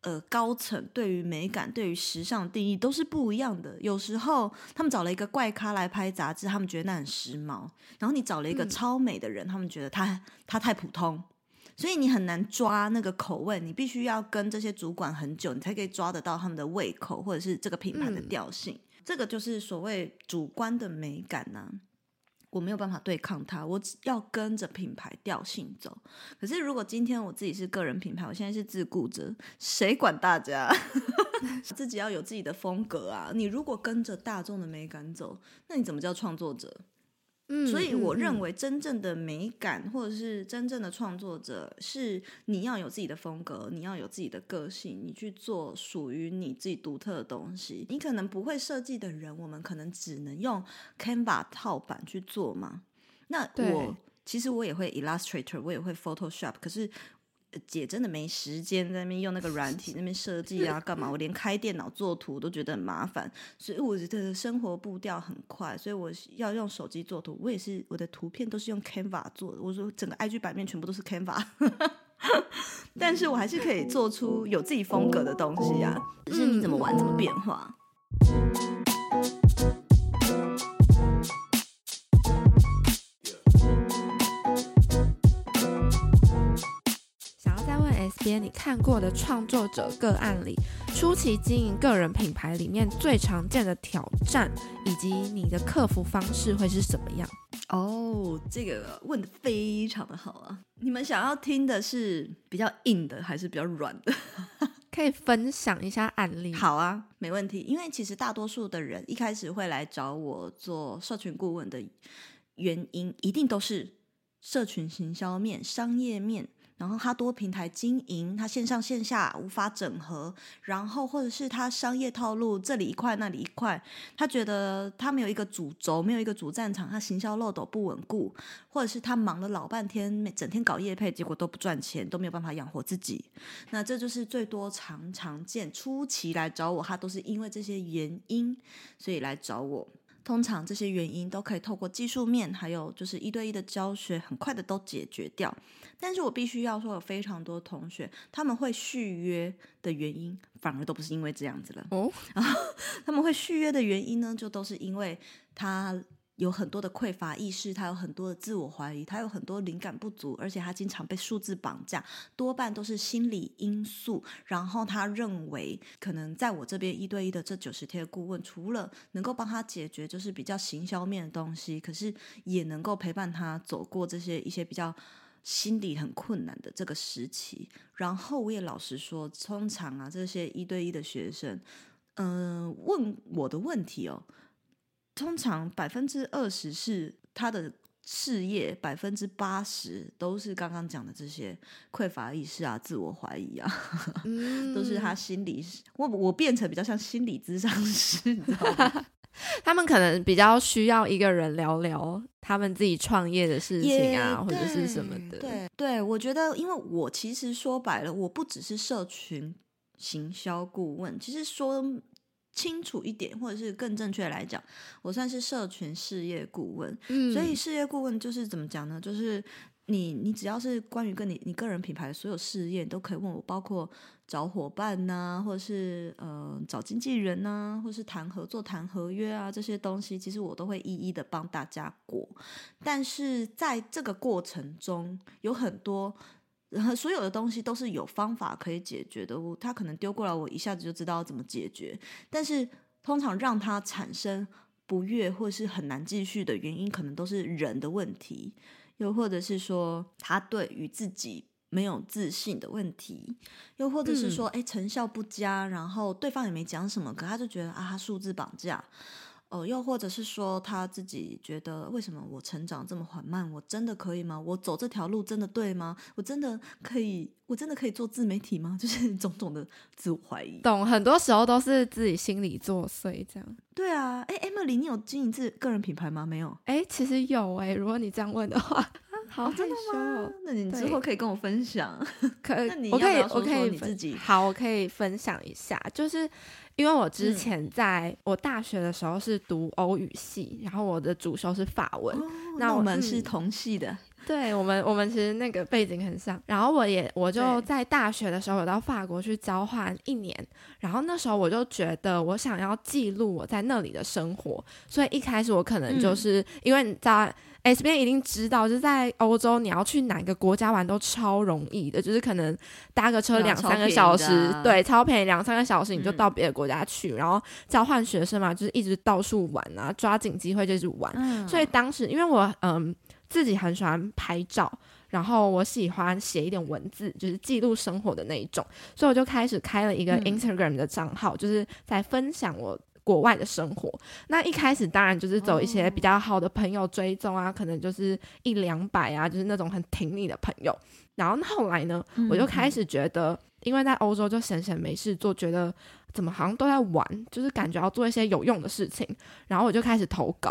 呃高层对于美感、对于时尚的定义都是不一样的。有时候他们找了一个怪咖来拍杂志，他们觉得那很时髦；然后你找了一个超美的人，嗯、他们觉得他他太普通。所以你很难抓那个口味，你必须要跟这些主管很久，你才可以抓得到他们的胃口，或者是这个品牌的调性。嗯这个就是所谓主观的美感呐、我没有办法对抗它，我只要跟着品牌调性走。可是如果今天我自己是个人品牌，我现在是自顾者，谁管大家？自己要有自己的风格啊！你如果跟着大众的美感走，那你怎么叫创作者？嗯，所以我认为真正的美感，或者是真正的创作者，是你要有自己的风格，你要有自己的个性，你去做属于你自己独特的东西。你可能不会设计的人，我们可能只能用 Canva 套版去做嘛。那我其实我也会 Illustrator，我也会 Photoshop，可是。姐真的没时间在那边用那个软体那边设计啊，干嘛？我连开电脑做图都觉得很麻烦，所以我觉得生活步调很快，所以我要用手机做图。我也是，我的图片都是用 Canva 做的。我说整个 IG 版面全部都是 Canva，但是我还是可以做出有自己风格的东西啊。就是你怎么玩，怎么变化。边你看过的创作者个案里，初期经营个人品牌里面最常见的挑战，以及你的克服方式会是什么样？哦，这个问的非常的好啊！你们想要听的是比较硬的，还是比较软的？可以分享一下案例。好啊，没问题。因为其实大多数的人一开始会来找我做社群顾问的原因，一定都是社群行销面、商业面。然后他多平台经营，他线上线下无法整合，然后或者是他商业套路这里一块那里一块，他觉得他没有一个主轴，没有一个主战场，他行销漏斗不稳固，或者是他忙了老半天，整天搞业配，结果都不赚钱，都没有办法养活自己。那这就是最多常常见，初期来找我，他都是因为这些原因，所以来找我。通常这些原因都可以透过技术面，还有就是一对一的教学，很快的都解决掉。但是我必须要说，有非常多同学他们会续约的原因，反而都不是因为这样子了。哦，然后他们会续约的原因呢，就都是因为他有很多的匮乏意识，他有很多的自我怀疑，他有很多灵感不足，而且他经常被数字绑架，多半都是心理因素。然后他认为，可能在我这边一对一的这九十天的顾问，除了能够帮他解决就是比较行销面的东西，可是也能够陪伴他走过这些一些比较心理很困难的这个时期。然后我也老实说，通常啊，这些一对一的学生，嗯、呃，问我的问题哦。通常百分之二十是他的事业，百分之八十都是刚刚讲的这些匮乏意识啊、自我怀疑啊，嗯、都是他心理。我我变成比较像心理咨商师，你知道吗？他们可能比较需要一个人聊聊他们自己创业的事情啊，或者是什么的。对对，我觉得，因为我其实说白了，我不只是社群行销顾问，其实说。清楚一点，或者是更正确来讲，我算是社群事业顾问。嗯，所以事业顾问就是怎么讲呢？就是你，你只要是关于跟你你个人品牌的所有事业，都可以问我，包括找伙伴呐、或者是呃找经纪人呐、或是谈合作、谈合约啊这些东西，其实我都会一一的帮大家过。但是在这个过程中，有很多。所有的东西都是有方法可以解决的，我他可能丢过来，我一下子就知道怎么解决。但是通常让他产生不悦或是很难继续的原因，可能都是人的问题，又或者是说他对于自己没有自信的问题，又或者是说哎成效不佳，然后对方也没讲什么，可他就觉得啊，他数字绑架。哦，又或者是说他自己觉得，为什么我成长这么缓慢？我真的可以吗？我走这条路真的对吗？我真的可以？我真的可以做自媒体吗？就是种种的自我怀疑。懂，很多时候都是自己心理作祟这样。对啊，哎，Emily，你有经营自个人品牌吗？没有。哎，其实有哎，如果你这样问的话。好，真的吗？那你之后可以跟我分享。可，我可以，我可以自己。好，我可以分享一下，就是因为我之前在我大学的时候是读欧语系，然后我的主修是法文。那我们是同系的。对，我们，我们其实那个背景很像。然后我也，我就在大学的时候有到法国去交换一年，然后那时候我就觉得我想要记录我在那里的生活，所以一开始我可能就是因为你在。S 边一定知道，就是在欧洲，你要去哪个国家玩都超容易的，就是可能搭个车两三个小时，啊、对，超便宜，两三个小时你就到别的国家去。嗯、然后交换学生嘛，就是一直到处玩啊，抓紧机会就是玩。嗯、所以当时因为我嗯自己很喜欢拍照，然后我喜欢写一点文字，就是记录生活的那一种，所以我就开始开了一个 Instagram 的账号，嗯、就是在分享我。国外的生活，那一开始当然就是走一些比较好的朋友追踪啊，可能就是一两百啊，就是那种很挺你的朋友。然后后来呢，我就开始觉得，因为在欧洲就闲闲没事做，觉得怎么好像都在玩，就是感觉要做一些有用的事情。然后我就开始投稿，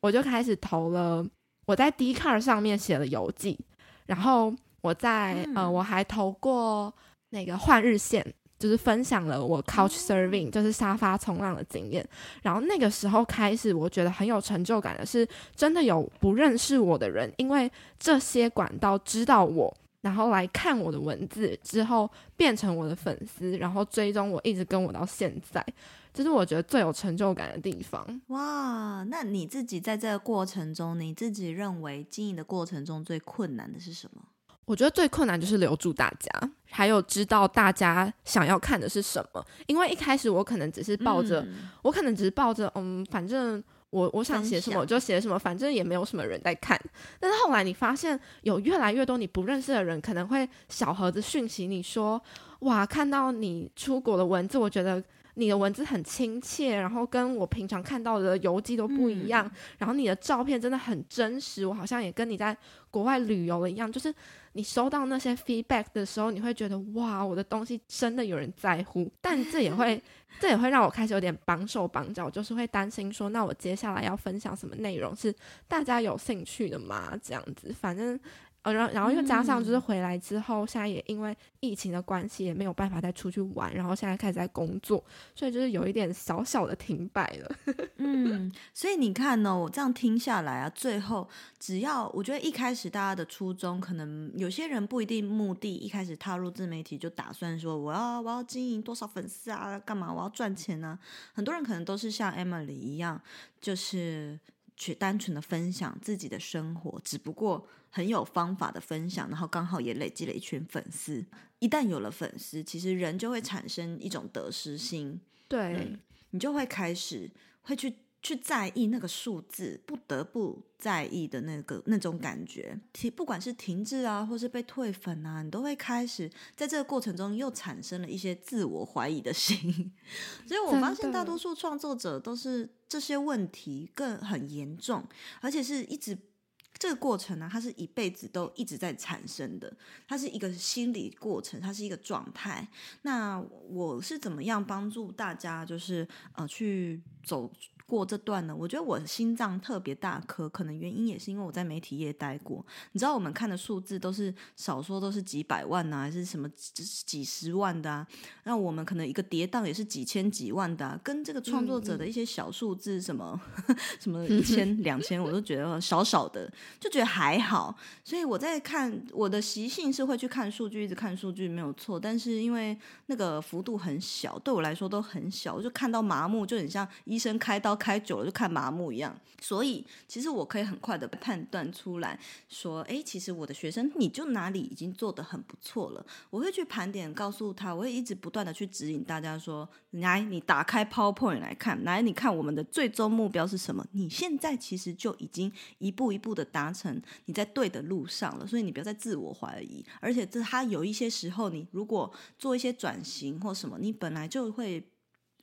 我就开始投了，我在 Dcard 上面写了游记，然后我在呃我还投过那个换日线。就是分享了我 Couch Surfing，就是沙发冲浪的经验。然后那个时候开始，我觉得很有成就感的是，真的有不认识我的人，因为这些管道知道我，然后来看我的文字之后，变成我的粉丝，然后追踪我，一直跟我到现在，这是我觉得最有成就感的地方。哇，那你自己在这个过程中，你自己认为经营的过程中最困难的是什么？我觉得最困难就是留住大家，还有知道大家想要看的是什么。因为一开始我可能只是抱着，嗯、我可能只是抱着，嗯，反正我我想写什么我就写什么，反正也没有什么人在看。但是后来你发现有越来越多你不认识的人可能会小盒子讯息你说，哇，看到你出国的文字，我觉得。你的文字很亲切，然后跟我平常看到的游记都不一样。嗯、然后你的照片真的很真实，我好像也跟你在国外旅游了一样。就是你收到那些 feedback 的时候，你会觉得哇，我的东西真的有人在乎。但这也会，这也会让我开始有点绑手绑脚，就是会担心说，那我接下来要分享什么内容是大家有兴趣的吗？这样子，反正。呃，然后，然后又加上就是回来之后，嗯、现在也因为疫情的关系，也没有办法再出去玩。然后现在开始在工作，所以就是有一点小小的停摆了。嗯，所以你看呢、哦，我这样听下来啊，最后只要我觉得一开始大家的初衷，可能有些人不一定目的一开始踏入自媒体就打算说我要我要经营多少粉丝啊，干嘛我要赚钱呢、啊？很多人可能都是像 Emily 一样，就是。去单纯的分享自己的生活，只不过很有方法的分享，然后刚好也累积了一群粉丝。一旦有了粉丝，其实人就会产生一种得失心，对、嗯，你就会开始会去。去在意那个数字，不得不在意的那个那种感觉，停，不管是停滞啊，或是被退粉啊，你都会开始在这个过程中又产生了一些自我怀疑的心。所以我发现大多数创作者都是这些问题更很严重，而且是一直这个过程呢、它是一辈子都一直在产生的，它是一个心理过程，它是一个状态。那我是怎么样帮助大家，就是呃去走？过这段呢，我觉得我心脏特别大颗，可能原因也是因为我在媒体业待过。你知道我们看的数字都是少说都是几百万呐、啊，还是什么几十万的啊？那我们可能一个跌宕也是几千几万的、啊，跟这个创作者的一些小数字什么、嗯、什么一千两千，我都觉得少少的，就觉得还好。所以我在看我的习性是会去看数据，一直看数据没有错。但是因为那个幅度很小，对我来说都很小，我就看到麻木，就很像医生开刀。开久了就看麻木一样，所以其实我可以很快的判断出来说，哎，其实我的学生你就哪里已经做得很不错了。我会去盘点，告诉他，我会一直不断的去指引大家说，来，你打开 PowerPoint 来看，来，你看我们的最终目标是什么？你现在其实就已经一步一步的达成，你在对的路上了。所以你不要再自我怀疑，而且这他有一些时候，你如果做一些转型或什么，你本来就会。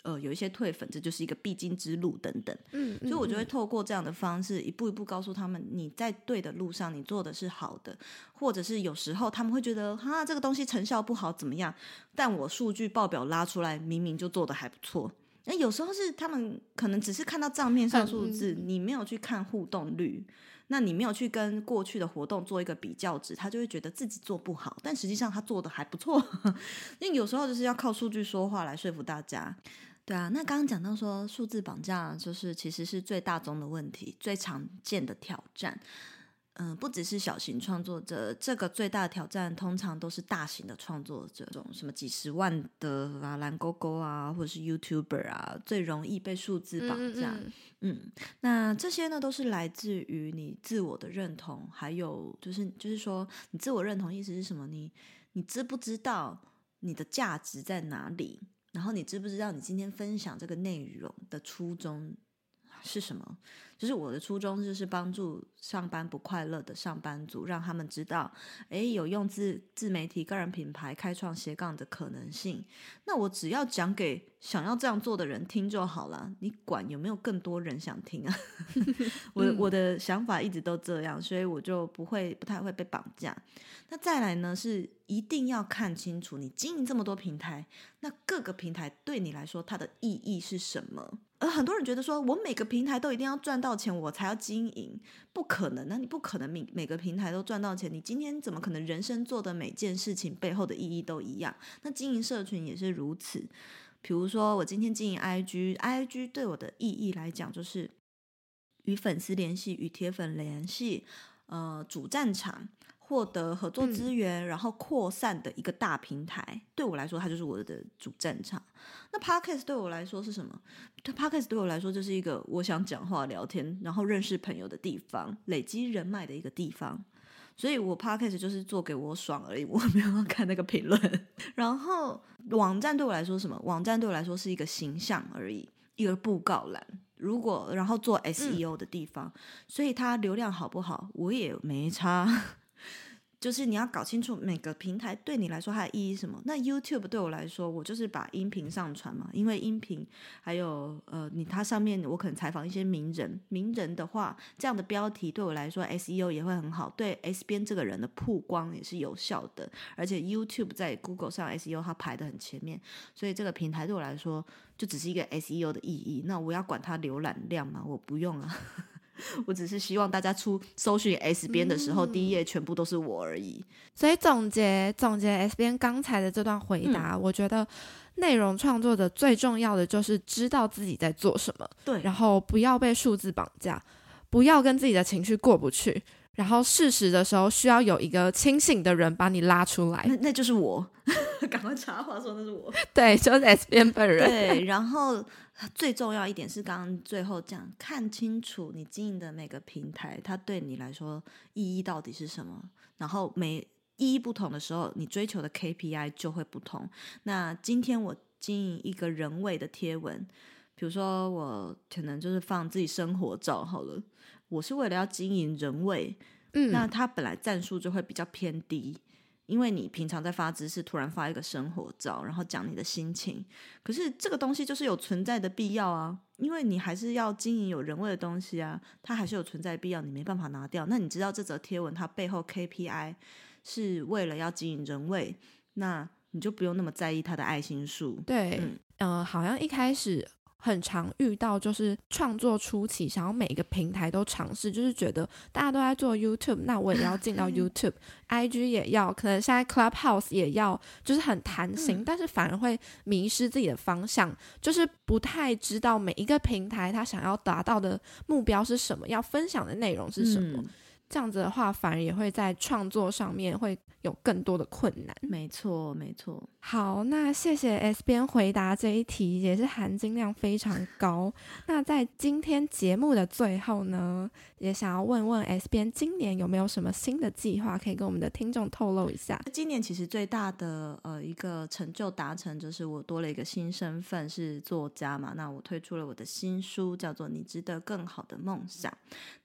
呃，有一些退粉，这就是一个必经之路等等。嗯，所以我就会透过这样的方式，一步一步告诉他们，你在对的路上，你做的是好的，或者是有时候他们会觉得，哈，这个东西成效不好，怎么样？但我数据报表拉出来，明明就做的还不错。那有时候是他们可能只是看到账面上数字，你没有去看互动率，那你没有去跟过去的活动做一个比较值，他就会觉得自己做不好，但实际上他做的还不错。因为有时候就是要靠数据说话来说服大家。对啊，那刚刚讲到说数字绑架，就是其实是最大宗的问题，最常见的挑战。嗯，不只是小型创作者，这个最大的挑战通常都是大型的创作者，这种什么几十万的啊、蓝勾勾啊，或者是 YouTuber 啊，最容易被数字绑架。嗯，嗯，嗯，那这些呢，都是来自于你自我的认同，还有就是就是说，你自我认同意思是什么？你你知不知道你的价值在哪里？然后你知不知道你今天分享这个内容的初衷是什么？就是我的初衷就是帮助上班不快乐的上班族，让他们知道，诶，有用自自媒体个人品牌开创斜杠的可能性。那我只要讲给想要这样做的人听就好了，你管有没有更多人想听啊？我我的想法一直都这样，所以我就不会不太会被绑架。那再来呢，是一定要看清楚你经营这么多平台，那各个平台对你来说它的意义是什么？而很多人觉得说，我每个平台都一定要赚到钱，我才要经营，不可能。那你不可能每每个平台都赚到钱，你今天怎么可能人生做的每件事情背后的意义都一样？那经营社群也是如此。比如说，我今天经营 IG，IG 对我的意义来讲，就是与粉丝联系，与铁粉联系，呃，主战场。获得合作资源，然后扩散的一个大平台，嗯、对我来说，它就是我的主战场。那 Podcast 对我来说是什么？Podcast 对我来说就是一个我想讲话、聊天，然后认识朋友的地方，累积人脉的一个地方。所以我 Podcast 就是做给我爽而已，我没有要看那个评论。然后网站对我来说什么？网站对我来说是一个形象而已，一个布告栏。如果然后做 SEO 的地方，嗯、所以它流量好不好，我也没差。就是你要搞清楚每个平台对你来说它的意义什么。那 YouTube 对我来说，我就是把音频上传嘛，因为音频还有呃，你它上面我可能采访一些名人，名人的话，这样的标题对我来说 SEO 也会很好，对 S 边这个人的曝光也是有效的。而且 YouTube 在 Google 上 SEO 它排得很前面，所以这个平台对我来说就只是一个 SEO 的意义。那我要管它浏览量吗？我不用啊。我只是希望大家出搜寻 S 边的时候，嗯、第一页全部都是我而已。所以总结总结 S 边刚才的这段回答，嗯、我觉得内容创作者最重要的就是知道自己在做什么，对，然后不要被数字绑架，不要跟自己的情绪过不去，然后适时的时候需要有一个清醒的人把你拉出来，那那就是我，赶快插话说那是我，对，就是 S 边本人，对，然后。最重要一点是刚刚最后讲，看清楚你经营的每个平台，它对你来说意义到底是什么。然后每意义不同的时候，你追求的 KPI 就会不同。那今天我经营一个人味的贴文，比如说我可能就是放自己生活照好了，我是为了要经营人味，嗯，那它本来赞数就会比较偏低。因为你平常在发知识，突然发一个生活照，然后讲你的心情，可是这个东西就是有存在的必要啊，因为你还是要经营有人味的东西啊，它还是有存在的必要，你没办法拿掉。那你知道这则贴文它背后 KPI 是为了要经营人味，那你就不用那么在意它的爱心数。对，嗯，呃，好像一开始。很常遇到，就是创作初期，想要每一个平台都尝试，就是觉得大家都在做 YouTube，那我也要进到 YouTube，IG 也要，可能现在 Clubhouse 也要，就是很弹性，但是反而会迷失自己的方向，就是不太知道每一个平台他想要达到的目标是什么，要分享的内容是什么。这样子的话，反而也会在创作上面会有更多的困难。没错，没错。好，那谢谢 S 边回答这一题，也是含金量非常高。那在今天节目的最后呢，也想要问问 S 边，今年有没有什么新的计划可以跟我们的听众透露一下？今年其实最大的呃一个成就达成，就是我多了一个新身份，是作家嘛。那我推出了我的新书，叫做《你值得更好的梦想》。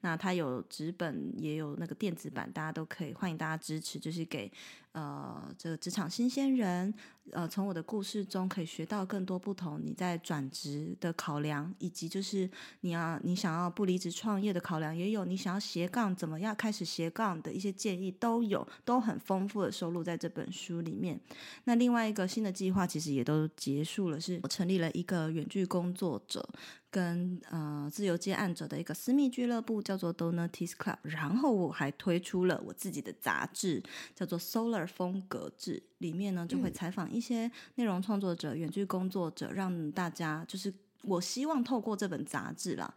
那它有纸本。也有那个电子版，大家都可以欢迎大家支持，就是给呃这个职场新鲜人，呃从我的故事中可以学到更多不同你在转职的考量，以及就是你要你想要不离职创业的考量，也有你想要斜杠怎么样开始斜杠的一些建议都有，都很丰富的收录在这本书里面。那另外一个新的计划其实也都结束了，是我成立了一个远距工作者。跟呃自由接案者的一个私密俱乐部叫做 Donatis Club，然后我还推出了我自己的杂志，叫做 Solar 风格志，里面呢就会采访一些内容创作者、远距工作者，让大家就是我希望透过这本杂志啦，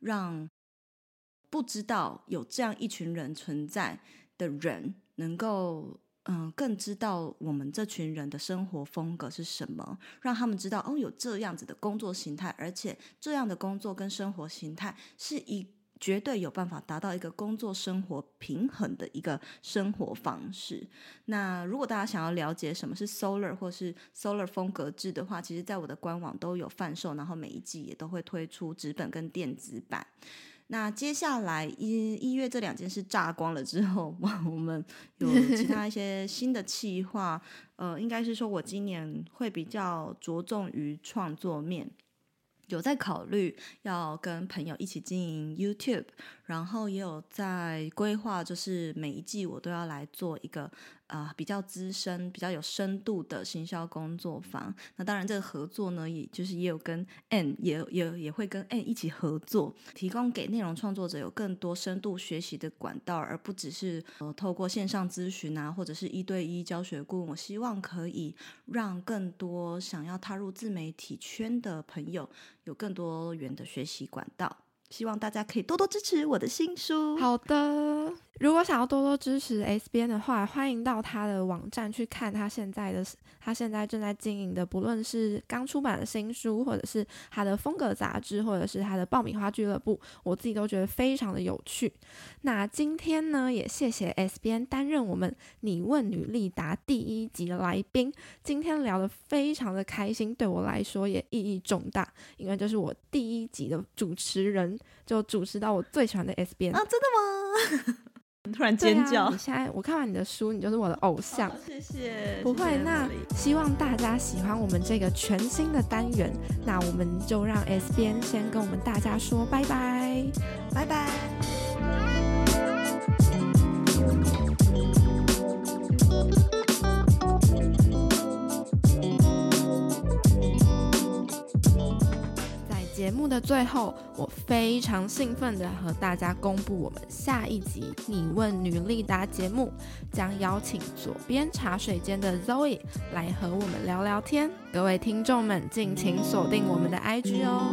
让不知道有这样一群人存在的人能够。嗯，更知道我们这群人的生活风格是什么，让他们知道哦，有这样子的工作形态，而且这样的工作跟生活形态是一绝对有办法达到一个工作生活平衡的一个生活方式。那如果大家想要了解什么是 Solar 或是 Solar 风格志的话，其实在我的官网都有贩售，然后每一季也都会推出纸本跟电子版。那接下来一一月这两件事炸光了之后，我们有其他一些新的企划，呃，应该是说我今年会比较着重于创作面，有在考虑要跟朋友一起经营 YouTube，然后也有在规划，就是每一季我都要来做一个。啊、比较资深、比较有深度的行销工作坊。那当然，这个合作呢，也就是也有跟 N 也也也会跟 N 一起合作，提供给内容创作者有更多深度学习的管道，而不只是呃透过线上咨询啊，或者是一对一教学顾问。我希望可以让更多想要踏入自媒体圈的朋友有更多元的学习管道。希望大家可以多多支持我的新书。好的，如果想要多多支持 S 编的话，欢迎到他的网站去看他现在的，他现在正在经营的，不论是刚出版的新书，或者是他的风格杂志，或者是他的爆米花俱乐部，我自己都觉得非常的有趣。那今天呢，也谢谢 S 编担任我们你问女力答第一集的来宾。今天聊得非常的开心，对我来说也意义重大，因为这是我第一集的主持人。就主持到我最喜欢的 S 边啊，真的吗？突然尖叫！啊、你现在我看完你的书，你就是我的偶像。哦、谢谢。不会，那希望大家喜欢我们这个全新的单元。那我们就让 S 边先跟我们大家说拜拜，拜拜。节目的最后，我非常兴奋地和大家公布，我们下一集《你问女力达》节目将邀请左边茶水间的 Zoe 来和我们聊聊天。各位听众们，敬请锁定我们的 IG 哦。